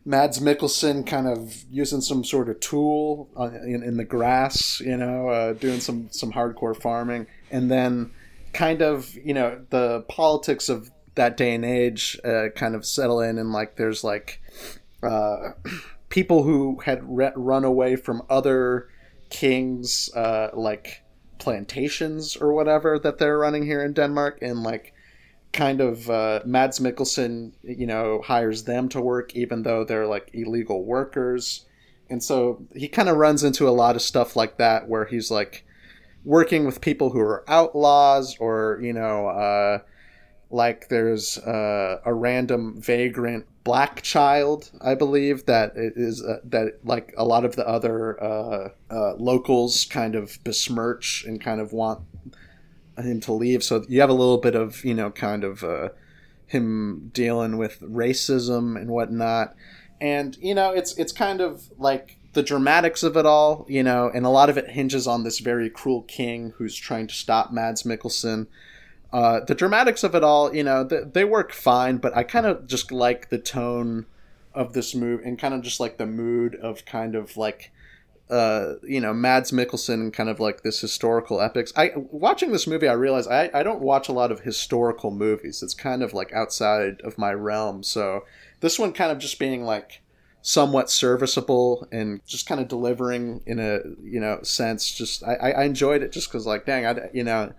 Mads Mikkelsen kind of using some sort of tool uh, in, in the grass, you know, uh, doing some, some hardcore farming. And then kind of, you know, the politics of that day and age kind of settle in, and like there's like people who had re- run away from other kings, uh, like plantations or whatever that they're running here in Denmark, and like kind of uh, Mads Mikkelsen, you know, hires them to work even though they're like illegal workers, and so he kind of runs into a lot of stuff like that where he's like working with people who are outlaws or you know. Uh, like there's uh, a random vagrant black child, I believe that is uh, that like a lot of the other uh, uh, locals kind of besmirch and kind of want him to leave. So you have a little bit of you know kind of uh, him dealing with racism and whatnot, and you know it's it's kind of like the dramatics of it all, you know, and a lot of it hinges on this very cruel king who's trying to stop Mads Mikkelsen. Uh, the dramatics of it all, you know, th- they work fine, but I kind of just like the tone of this movie and kind of just like the mood of kind of like, uh, you know, Mads Mikkelsen and kind of like this historical epics. I watching this movie, I realized I, I don't watch a lot of historical movies. It's kind of like outside of my realm. So this one kind of just being like somewhat serviceable and just kind of delivering in a you know sense. Just I I enjoyed it just because like dang I you know.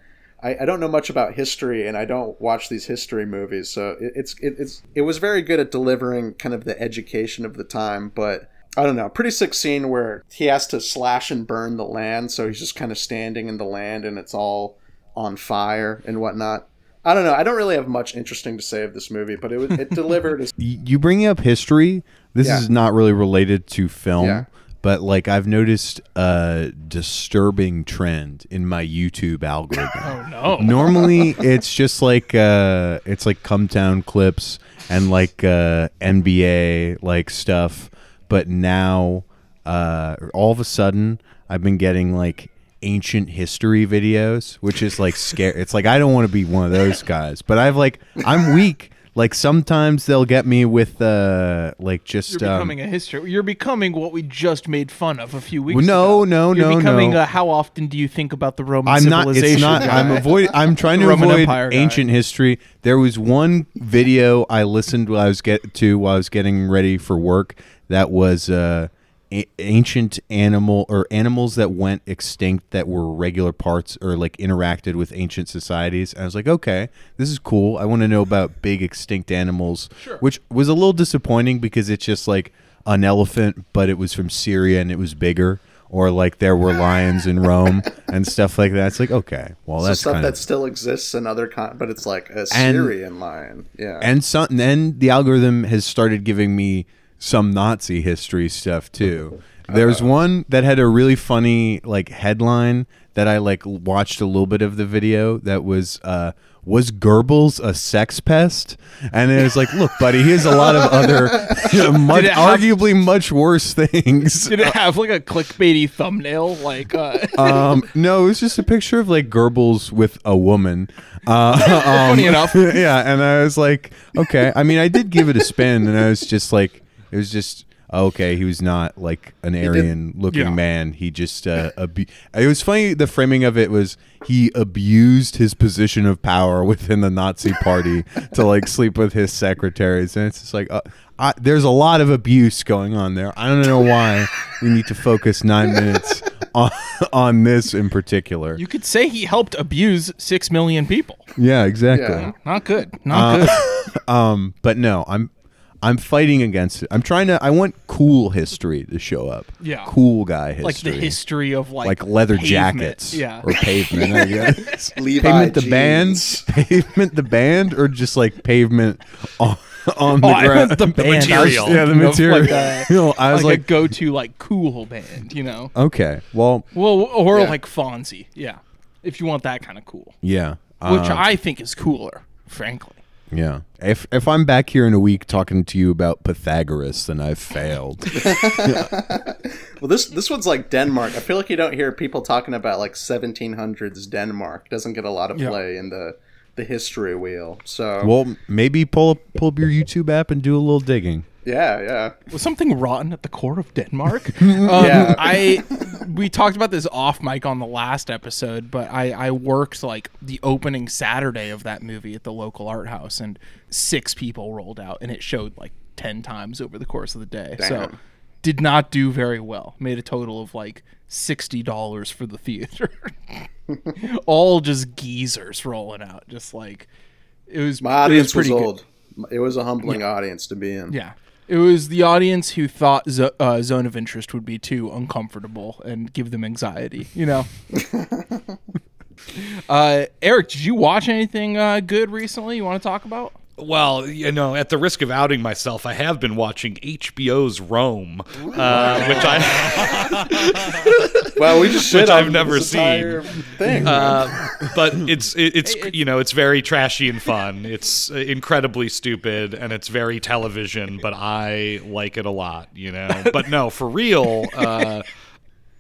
I, I don't know much about history and I don't watch these history movies, so it, it's it, it's it was very good at delivering kind of the education of the time, but I don't know, pretty sick scene where he has to slash and burn the land, so he's just kind of standing in the land and it's all on fire and whatnot. I don't know. I don't really have much interesting to say of this movie, but it was it delivered. As, you bringing up history this Yeah. is not really related to film Yeah. But like i've noticed a disturbing trend in my youtube algorithm Oh no. normally it's just like uh it's like come down clips and like uh nba like stuff but now uh all of a sudden i've been getting like ancient history videos which is like scary it's like i don't want to be one of those guys but i've like i'm weak like sometimes they'll get me with uh like just You're um, becoming a history. You're becoming what we just made fun of a few weeks Well, no, ago. no, You're no, becoming no. a how often do you think about the Roman I'm not. civilization? It's not. guy. I'm avoid. I'm trying to Roman avoid Empire guy. ancient history. There was one video I listened while I was get to while I was getting ready for work. That was uh, a- ancient animal or animals that went extinct that were regular parts or like interacted with ancient societies. And I was like, okay, this is cool. I want to know about big extinct animals, which was a little disappointing because it's just like an elephant, but it was from Syria and it was bigger. or like there were lions in Rome and stuff like that. It's like okay, well So that's stuff kind that of still exists in other con, but it's like a And- Syrian lion. Yeah. and some then the algorithm has started giving me some Nazi history stuff too. There's one that had a really funny like headline that I like watched a little bit of the video that was uh was Goebbels a sex pest? And it was like, look, buddy, he has a lot of other, much, Did it have- arguably much worse things. Did it have like a clickbaity thumbnail? Like, uh, um, no, it was just a picture of like Goebbels with a woman. Uh, um, Funny enough. yeah. And I was like, okay. I mean, I did give it a spin, and I was just like, it was just okay. He was not like an Aryan-looking Yeah. man. He just uh, abu- It was funny. The framing of it was he abused his position of power within the Nazi Party to like sleep with his secretaries, and it's just like. Uh, I, there's a lot of abuse going on there. I don't know why we need to focus nine minutes on, on this in particular. you could say he helped abuse six million people. yeah, exactly. Yeah. Not good. Not Uh, good. Um, but no, I'm I'm fighting against it. I'm trying to. I want cool history to show up. Yeah. cool guy history, Like the history of like like leather pavement. jackets, Yeah. or pavement. I guess. Levi pavement the jeans. band, pavement the band, or just like pavement on, on the Oh, ground. meant the band. material. yeah, the material. Like a, You know, I was like, like, a go-to like cool band, you know. okay, well, Well, or Yeah. like Fonzie, yeah. If you want that kind of cool, yeah, which uh, I think is cooler, frankly. Yeah. If if I'm back here in a week talking to you about Pythagoras, then I've failed. Well, this this one's like Denmark. I feel like you don't hear people talking about like 1700s Denmark. Doesn't get a lot of Yeah. play in the the history wheel. So well, maybe pull up pull up your YouTube app and do a little digging. Yeah, yeah. Was something rotten at the core of Denmark? um, Yeah. I we talked about this off mic on the last episode, but I I worked like the opening Saturday of that movie at the local art house, and six people rolled out, and it showed like ten times over the course of the day. So did not do very well. Made a total of like sixty dollars for the theater. All just geezers rolling out, just like it was. My it audience was, pretty good. old. It was a humbling audience to be in. Yeah. It was the audience who thought zo- uh, Zone of Interest would be too uncomfortable and give them anxiety, you know? uh, Eric, did you watch anything uh, good recently you want to talk about? Well, you know, at the risk of outing myself, I have been watching HBO's Rome, uh, which I Well, we just shit Which I've never seen. entire Thing. Uh, but it's it, it's you know it's very trashy and fun. It's uh, incredibly stupid and it's very television, but I like it a lot. You know, but no, for real. Uh,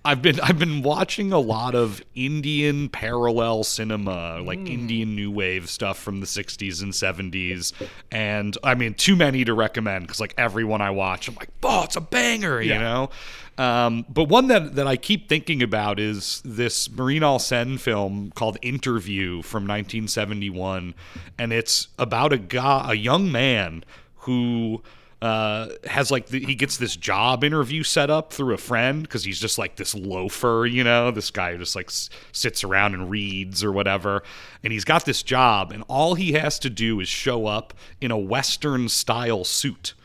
I've been I've been watching a lot of Indian parallel cinema, like Indian new wave stuff from the 60s and 70s, and I mean too many to recommend because like everyone I watch, I'm like, oh, it's a banger, you know. Um, but one that that I keep thinking about is this Mrinal Sen film called Interview from 1971, and it's about a guy, a young man who uh, has like the, he gets this job interview set up through a friend because he's just like this loafer, you know, this guy who just like s- sits around and reads or whatever. And he's got this job, and all he has to do is show up in a Western style suit.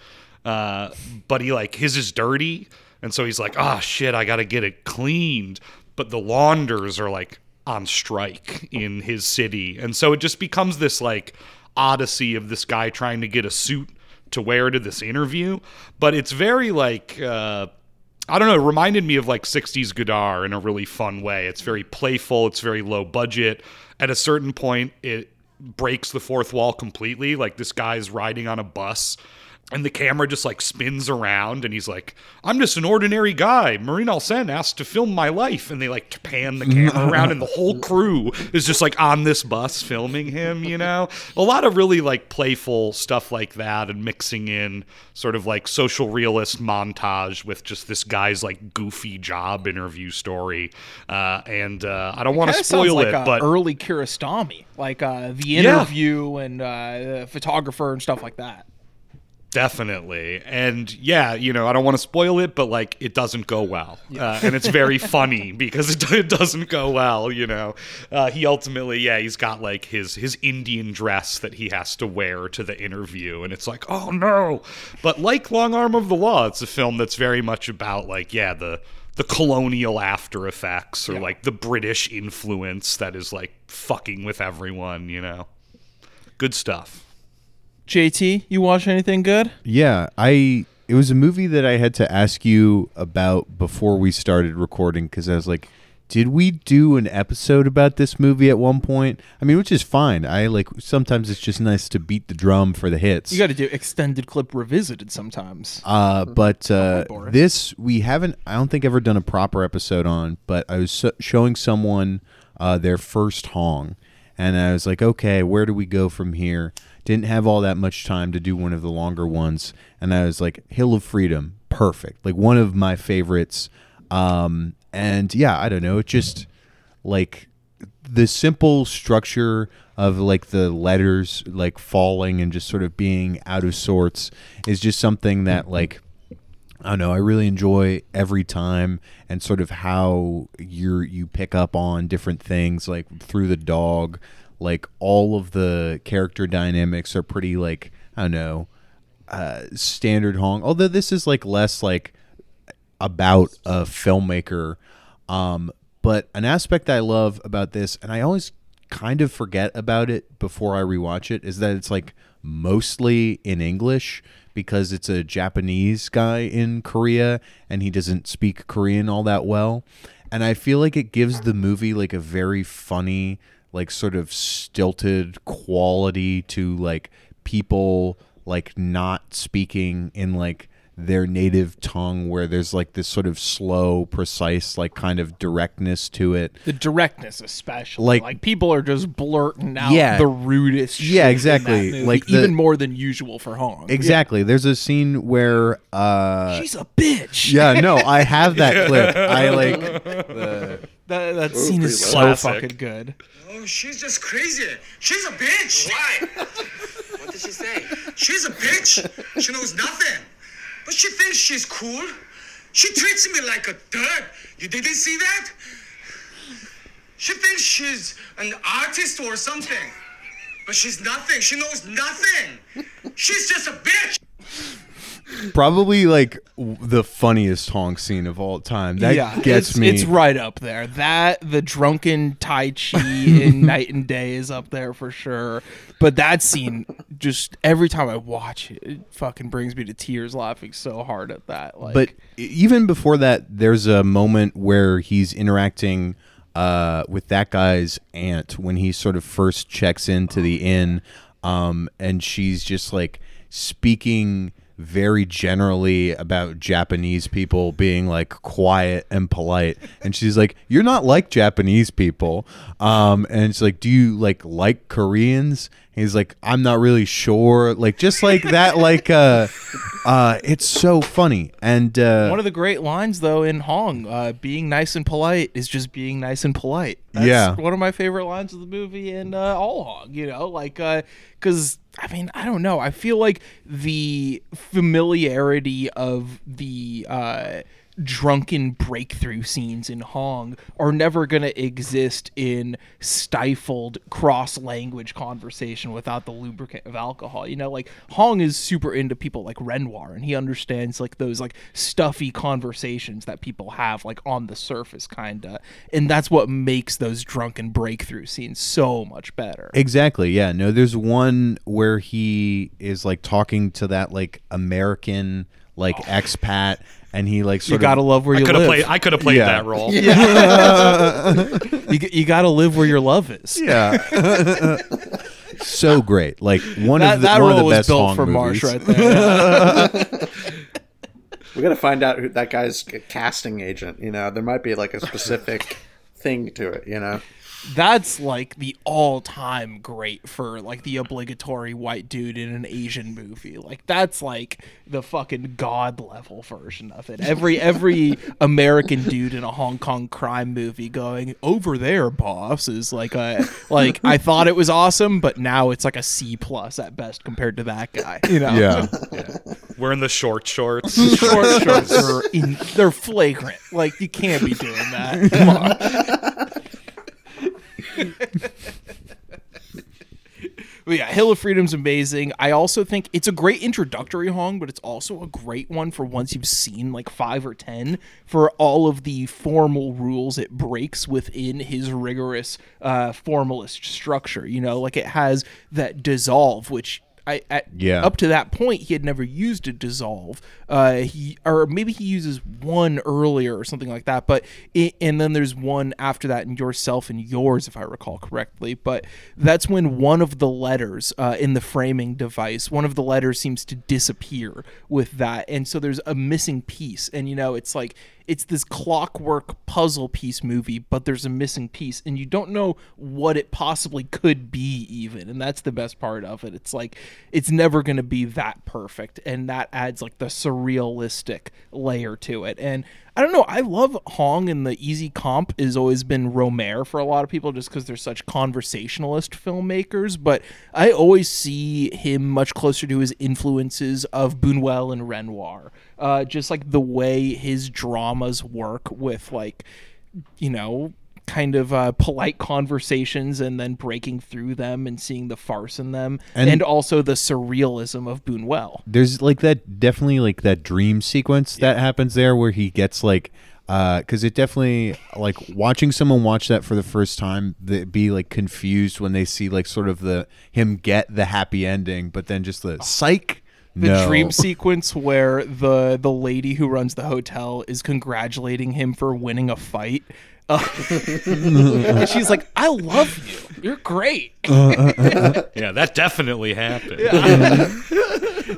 Uh, but he like his is dirty, and so he's like, oh shit, I gotta get it cleaned. But the launders are like on strike in his city, and so it just becomes this like odyssey of this guy trying to get a suit to wear to this interview. But it's very like uh, I don't know, it reminded me of like 60s Godard in a really fun way. It's very playful, it's very low budget. At a certain point, it breaks the fourth wall completely. Like this guy's riding on a bus and the camera just like spins around and he's like, I'm just an ordinary guy. Mrinal Sen asked to film my life. And they like pan the camera around and the whole crew is just like on this bus filming him, you know? A lot of really like playful stuff like that and mixing in sort of like social realist montage with just this guy's like goofy job interview story. Uh, and uh, I don't want to spoil like it, but early Kiarostami, like uh, the Yeah. interview and uh, the photographer and stuff like that. Definitely. And yeah, you know, I don't want to spoil it, but like it doesn't go well. Uh, and it's very funny because it, it doesn't go well, you know. Uh, he ultimately, yeah, he's got like his his Indian dress that he has to wear to the interview and it's like, "Oh no." But like Long Arm of the Law, it's a film that's very much about like, yeah, the the colonial after effects or like the British influence that is like fucking with everyone, you know. Good stuff. JT, you watch anything good? Yeah, I it was a movie that I had to ask you about before we started recording because I was like, did we do an episode about this movie at one point? I mean, which is fine. I like sometimes it's just nice to beat the drum for the hits. You got to do extended clip revisited sometimes. Uh, but uh, this we haven't. I don't think ever done a proper episode on. But I was so- showing someone uh, their first Hong, and I was like, okay, where do we go from here? Didn't have all that much time to do one of the longer ones, and I was like, Hill of Freedom, perfect, like one of my favorites. Um, and yeah, I don't know, it just like the simple structure of like the letters like falling and just sort of being out of sorts is just something that like I don't know. I really enjoy every time and sort of how you you pick up on different things like through the dog. Like all of the character dynamics are pretty like I don't know uh, standard Hong. Although this is like less like about a filmmaker. Um, but an aspect I love about this, and I always kind of forget about it before I rewatch it, is that it's like mostly in English because it's a Japanese guy in Korea and he doesn't speak Korean all that well. And I feel like it gives the movie like a very funny, like sort of stilted quality to like people like not speaking in like their native tongue where there's like this sort of slow precise like kind of directness to it The directness, especially, Like- like, people are just blurting out Yeah. the rudest. shit Yeah, exactly. Like the- even more than usual for Hong. exactly there's a scene where uh she's a bitch. yeah no i have that clip i like the that, that scene is so Classic. fucking good. Oh, she's just crazy. She's a bitch. Why? what did she say? She's a bitch. She knows nothing. But she thinks she's cool. She treats me like a dirt. You didn't see that? She thinks she's an artist or something. But she's nothing. She knows nothing. She's just a bitch. Probably like w- the funniest Hong scene of all time that gets it's, me It's right up there. That the drunken Tai Chi in Night and Day is up there for sure. But that scene, just every time I watch it, it fucking brings me to tears, laughing so hard at that. Like, but even before that there's a moment where he's interacting uh, with that guy's aunt when he sort of first checks into the inn um, and she's just like speaking very generally about Japanese people being like quiet and polite. And she's like you're not like Japanese people. Um and it's like do you like like Koreans? He's like I'm not really sure. Like just like that like uh uh it's so funny. And uh one of the great lines though in Hong, uh, being nice and polite is just being nice and polite. That's Yeah. one of my favorite lines of the movie in uh, all Hong. You know, like because I mean I don't know. I feel like the familiarity of the. Uh, drunken breakthrough scenes in Hong are never going to exist in stifled cross language conversation without the lubricant of alcohol. You know, like Hong is super into people like Renoir and he understands like those like stuffy conversations that people have like on the surface kind of. And that's what makes those drunken breakthrough scenes so much better. Exactly. Yeah. No, there's one where he is like talking to that like American like oh. expat and he like sort You sort gotta of love where I you could have live. played. I could have played Yeah. that role. you, g- you gotta live where your love is. yeah. so great. Like one That, of the that one of role the was best built Hong for movies. Marsh right there. We got to find out who that guy's casting agent. You know, there might be like a specific thing to it. You know, that's like the all-time great for like the obligatory white dude in an Asian movie. Like that's like the fucking god level version of it. Every every American dude in a Hong Kong crime movie going over there, boss, is like a like I thought it was awesome, but now it's like a C plus at best compared to that guy. You know, Yeah. we're in the short shorts. short shorts are in, they're flagrant. Like you can't be doing that. Come on. Yeah, Hill of Freedom's amazing. I also think it's a great introductory Hong, but it's also a great one for once you've seen like five or ten for all of the formal rules it breaks within his rigorous uh, formalist structure. You know, like it has that dissolve, which I at Yeah. up to that point he had never used a dissolve. Uh, he or maybe he uses one earlier or something like that. But it, and then there's one after that in yourself and yours, if I recall correctly. But that's when one of the letters uh, in the framing device, one of the letters seems to disappear with that, and so there's a missing piece. And you know, it's like it's this clockwork puzzle piece movie, but there's a missing piece, and you don't know what it possibly could be, even. And that's the best part of it. It's like it's never going to be that perfect, and that adds like the surrealistic layer to it. And I don't know. I love Hong, and the easy comp has always been Rohmer for a lot of people, just because they're such conversationalist filmmakers. But I always see him much closer to his influences of Buñuel and Renoir. Uh, just like the way his dramas work with like, you know, kind of uh, polite conversations and then breaking through them and seeing the farce in them, And- and, also the surrealism of Buñuel. There's like that definitely like that dream sequence that happens there where he gets like because it definitely like watching someone watch that for the first time they be like confused when they see like sort of the him get the happy ending but then just the psych the no. dream sequence where the the lady who runs the hotel is congratulating him for winning a fight. Uh, and she's like, "I love you. You're great." Uh, uh, uh, yeah, that definitely happened.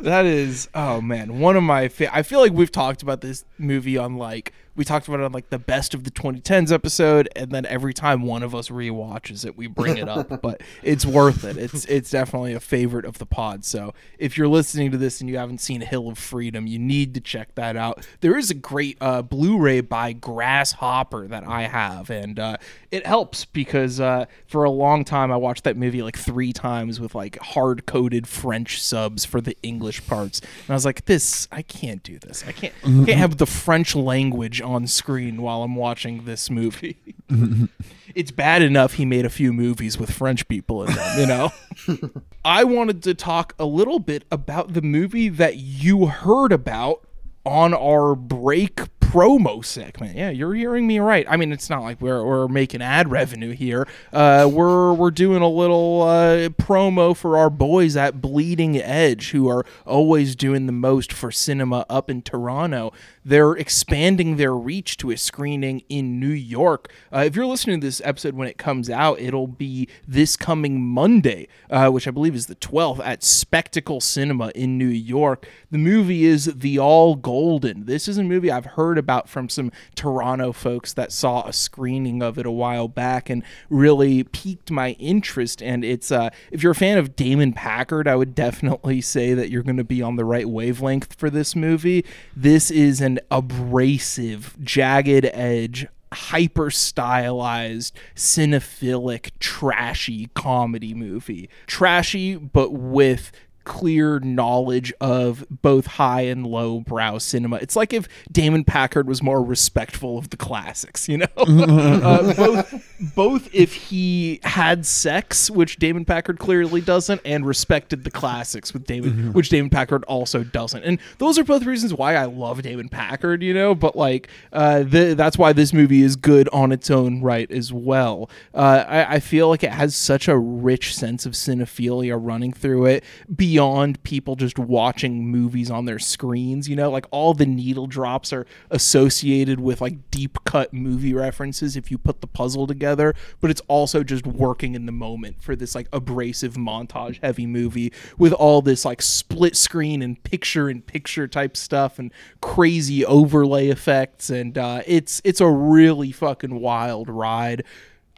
that is, oh man, one of my. Fa- I feel like we've talked about this movie on like we talked about it on like the best of the 2010s episode, and then every time one of us rewatches it, we bring it up. but it's worth it. It's it's definitely a favorite of the pod. So if you're listening to this and you haven't seen Hill of Freedom, you need to check that out. There is a great uh, Blu-ray by Grasshopper that I have, and uh, it helps because uh, for a long time I watched that movie like three times with like hard-coded French subs for the English parts, and I was like, "This, I can't do this. I can't, I can't have the French language on screen while I'm watching this movie." it's bad enough he made a few movies with French people in them, you know. I wanted to talk a little bit about the movie that you heard about on our break promo segment. Yeah, you're hearing me right. I mean, it's not like we're, we're making ad revenue here. Uh, we're we're doing a little uh, promo for our boys at Bleeding Edge, who are always doing the most for cinema up in Toronto. They're expanding their reach to a screening in New York. Uh, if you're listening to this episode when it comes out, it'll be this coming Monday, uh, which I believe is the 12th at Spectacle Cinema in New York. The movie is The All Golden. This is a movie I've heard about from some Toronto folks that saw a screening of it a while back and really piqued my interest. And it's uh, if you're a fan of Damon Packard, I would definitely say that you're going to be on the right wavelength for this movie. This is an abrasive, jagged edge hyper stylized, cinephilic, trashy comedy movie. Trashy, but with clear knowledge of both high and low brow cinema. It's like if Damon Packard was more respectful of the classics, you know? uh, both, both if he had sex, which Damon Packard clearly doesn't, and respected the classics with David, which Damon Packard also doesn't. And those are both reasons why I love Damon Packard, you know? But like, uh, th- that's why this movie is good on its own right as well. Uh, I-, I feel like it has such a rich sense of cinephilia running through it beyond people just watching movies on their screens. You know, like all the needle drops are associated with like deep cut movie references if you put the puzzle together, but it's also just working in the moment for this like abrasive montage heavy movie with all this like split screen and picture in picture type stuff and crazy overlay effects and uh, it's it's a really fucking wild ride.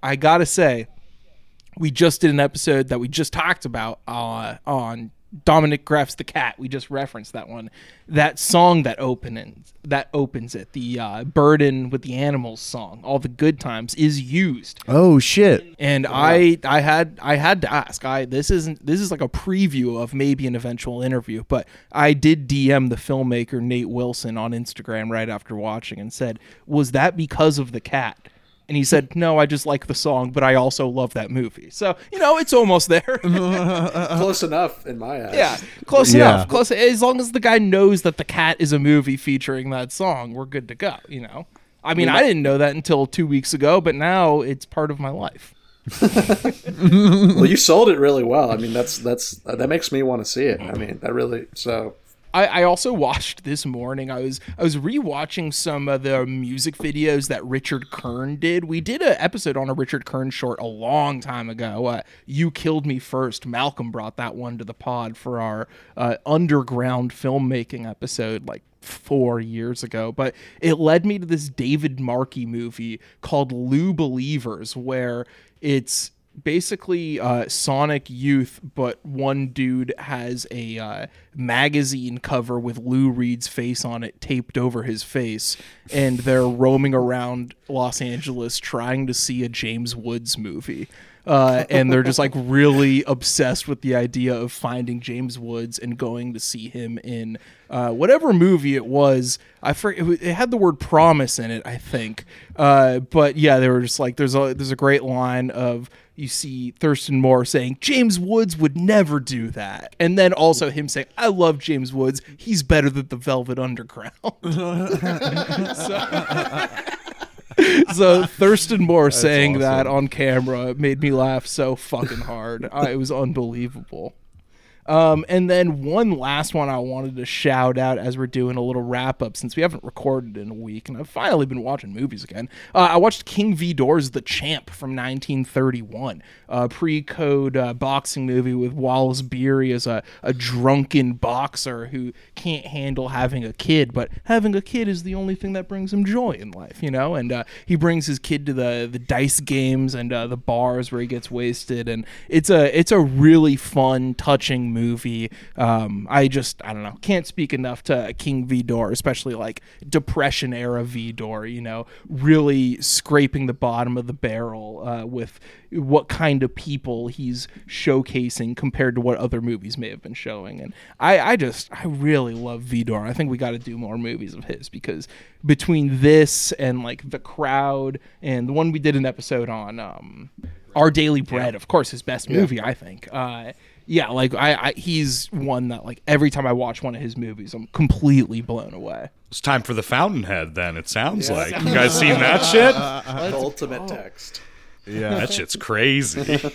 I gotta say, we just did an episode that we just talked about uh, on Dominik Graf's The Cat. We just referenced that one. That song that opens that opens it, the uh, Burdon with the Animals song, all the good times, is used. oh shit And I I had I had to ask. I this isn't this is like a preview of maybe an eventual interview, but I did DM the filmmaker Nate Wilson on Instagram right after watching and said, "Was that because of the cat?" And he said, "No, I just like the song, but I also love that movie." So you know, it's almost there. Close enough in my eyes. yeah, close Yeah. enough. Close. As long as the guy knows that the cat is a movie featuring that song, we're good to go. You know. I mean, I didn't know that until two weeks ago, but now it's part of my life. Well, you sold it really well. I mean, that's that's that makes me want to see it. I mean, that really so. I, I also watched this morning. I was I was rewatching some of the music videos that Richard Kern did. We did an episode on a Richard Kern short a long time ago. Uh, you killed me first. Malcolm brought that one to the pod for our uh, underground filmmaking episode, like four years ago. But it led me to this David Markey movie called Lou Believers, where it's basically uh, Sonic Youth, but one dude has a uh, magazine cover with Lou Reed's face on it taped over his face, and they're roaming around Los Angeles trying to see a James Woods movie. Uh, and they're just like really obsessed with the idea of finding James Woods and going to see him in uh, whatever movie it was. I it, it had the word promise in it, I think. Uh, but yeah, they were just like there's a there's a great line of you see Thurston Moore saying James Woods would never do that, and then also him saying I love James Woods. He's better than the Velvet Underground. so Thurston Moore saying that on camera made me laugh so fucking hard. Uh, it was unbelievable. Um, and then one last one I wanted to shout out as we're doing a little wrap up since we haven't recorded in a week, and I've finally been watching movies again. Uh, I watched King Vidor's The Champ from 1931, a pre-code uh, boxing movie with Wallace Beery as a, a drunken boxer who can't handle having a kid, but having a kid is the only thing that brings him joy in life, you know. And uh, he brings his kid to the the dice games and uh, the bars where he gets wasted, and it's a it's a really fun, touching movie. Um, I just I don't know, can't speak enough to King Vidor, especially like Depression era Vidor. You know, really scraping the bottom of the barrel uh, with what kind of people he's showcasing compared to what other movies may have been showing. And I, I just, I really love Vidor. I think we got to do more movies of his because between this and like The Crowd and the one we did an episode on, um, Our Daily Bread, of course, his best movie, I think. Uh, yeah, like I, I, he's one that like every time I watch one of his movies, I'm completely blown away. It's time for the Fountainhead. Then it sounds like you guys seen that shit. The ultimate text. Yeah. That shit's crazy.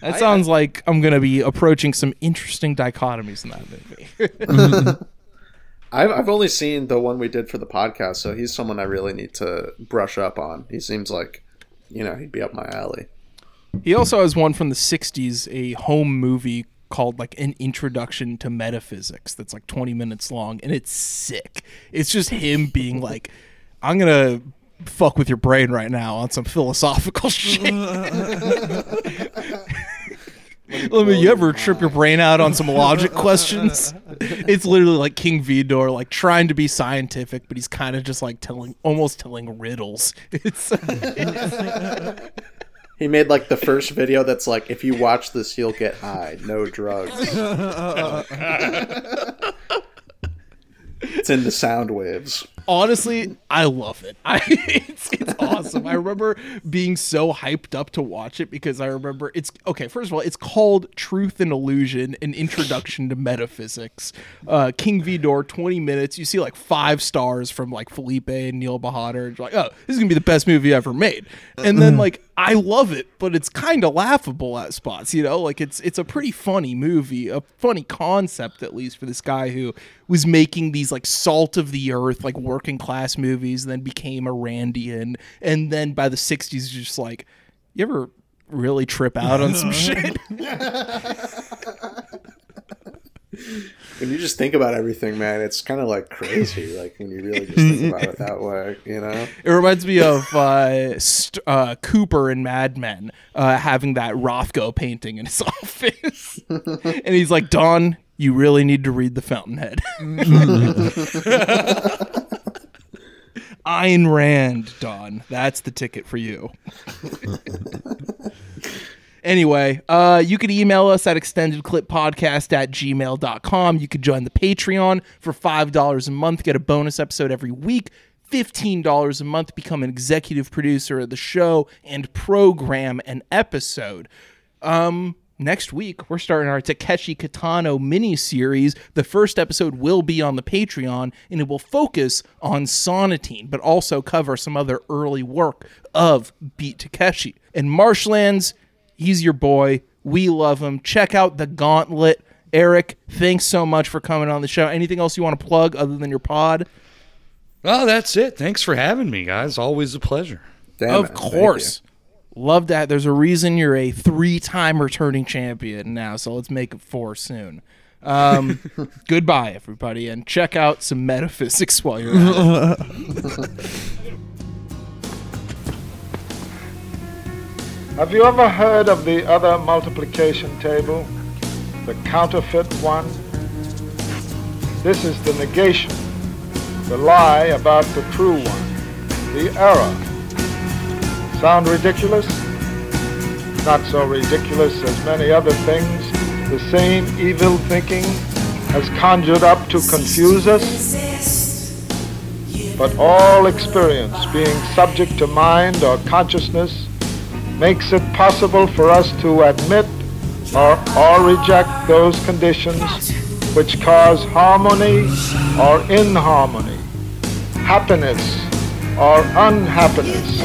That sounds like I'm gonna be approaching some interesting dichotomies in that movie. I've I've only seen the one we did for the podcast, so he's someone I really need to brush up on. He seems like, you know, he'd be up my alley. He also has one from the 60s, a home movie called like an introduction to metaphysics that's like 20 minutes long and it's sick. It's just him being like I'm going to fuck with your brain right now on some philosophical shit. Let me you ever trip your brain out on some logic questions? It's literally like King Vidor like trying to be scientific but he's kind of just like telling almost telling riddles. It's He made like the first video that's like, if you watch this, you'll get high, no drugs. it's in the sound waves. Honestly, I love it. I, it's it's awesome. I remember being so hyped up to watch it because I remember it's okay. First of all, it's called Truth and Illusion: An Introduction to Metaphysics. Uh, King Vidor, twenty minutes. You see like five stars from like Felipe and Neil Bahadur. You're like, oh, this is gonna be the best movie ever made. And then like I love it, but it's kind of laughable at spots. You know, like it's it's a pretty funny movie, a funny concept at least for this guy who was making these like salt of the earth, like working class movies, and then became a Randian, and then by the '60s, just like, you ever really trip out on some shit? When you just think about everything, man, it's kind of like crazy. Like when you really just think about it that way, you know? It reminds me of uh, St- uh, Cooper in Mad Men uh, having that Rothko painting in his office, and he's like, "Don, you really need to read The Fountainhead." Ayn Rand, Don. That's the ticket for you. Anyway, uh, you can email us at extendedclippodcast at gmail.com. You could join the Patreon for $5 a month, get a bonus episode every week. $15 a month, become an executive producer of the show and program an episode. Um, next week, we're starting our Takeshi Kitano mini series. The first episode will be on the Patreon and it will focus on Sonatine, but also cover some other early work of Beat Takeshi. And Marshlands, he's your boy. We love him. Check out The Gauntlet. Eric, thanks so much for coming on the show. Anything else you want to plug other than your pod? Oh, that's it. Thanks for having me, guys. Always a pleasure. Damn of it. Thank course. Love that. There's a reason you're a three time returning champion now, so let's make it four soon. Um, goodbye, everybody, and check out some metaphysics while you're at it. Have you ever heard of the other multiplication table? The counterfeit one? This is the negation, the lie about the true one, the error. Sound ridiculous? Not so ridiculous as many other things the same evil thinking has conjured up to confuse us. But all experience, being subject to mind or consciousness, makes it possible for us to admit or, or reject those conditions which cause harmony or inharmony, happiness or unhappiness,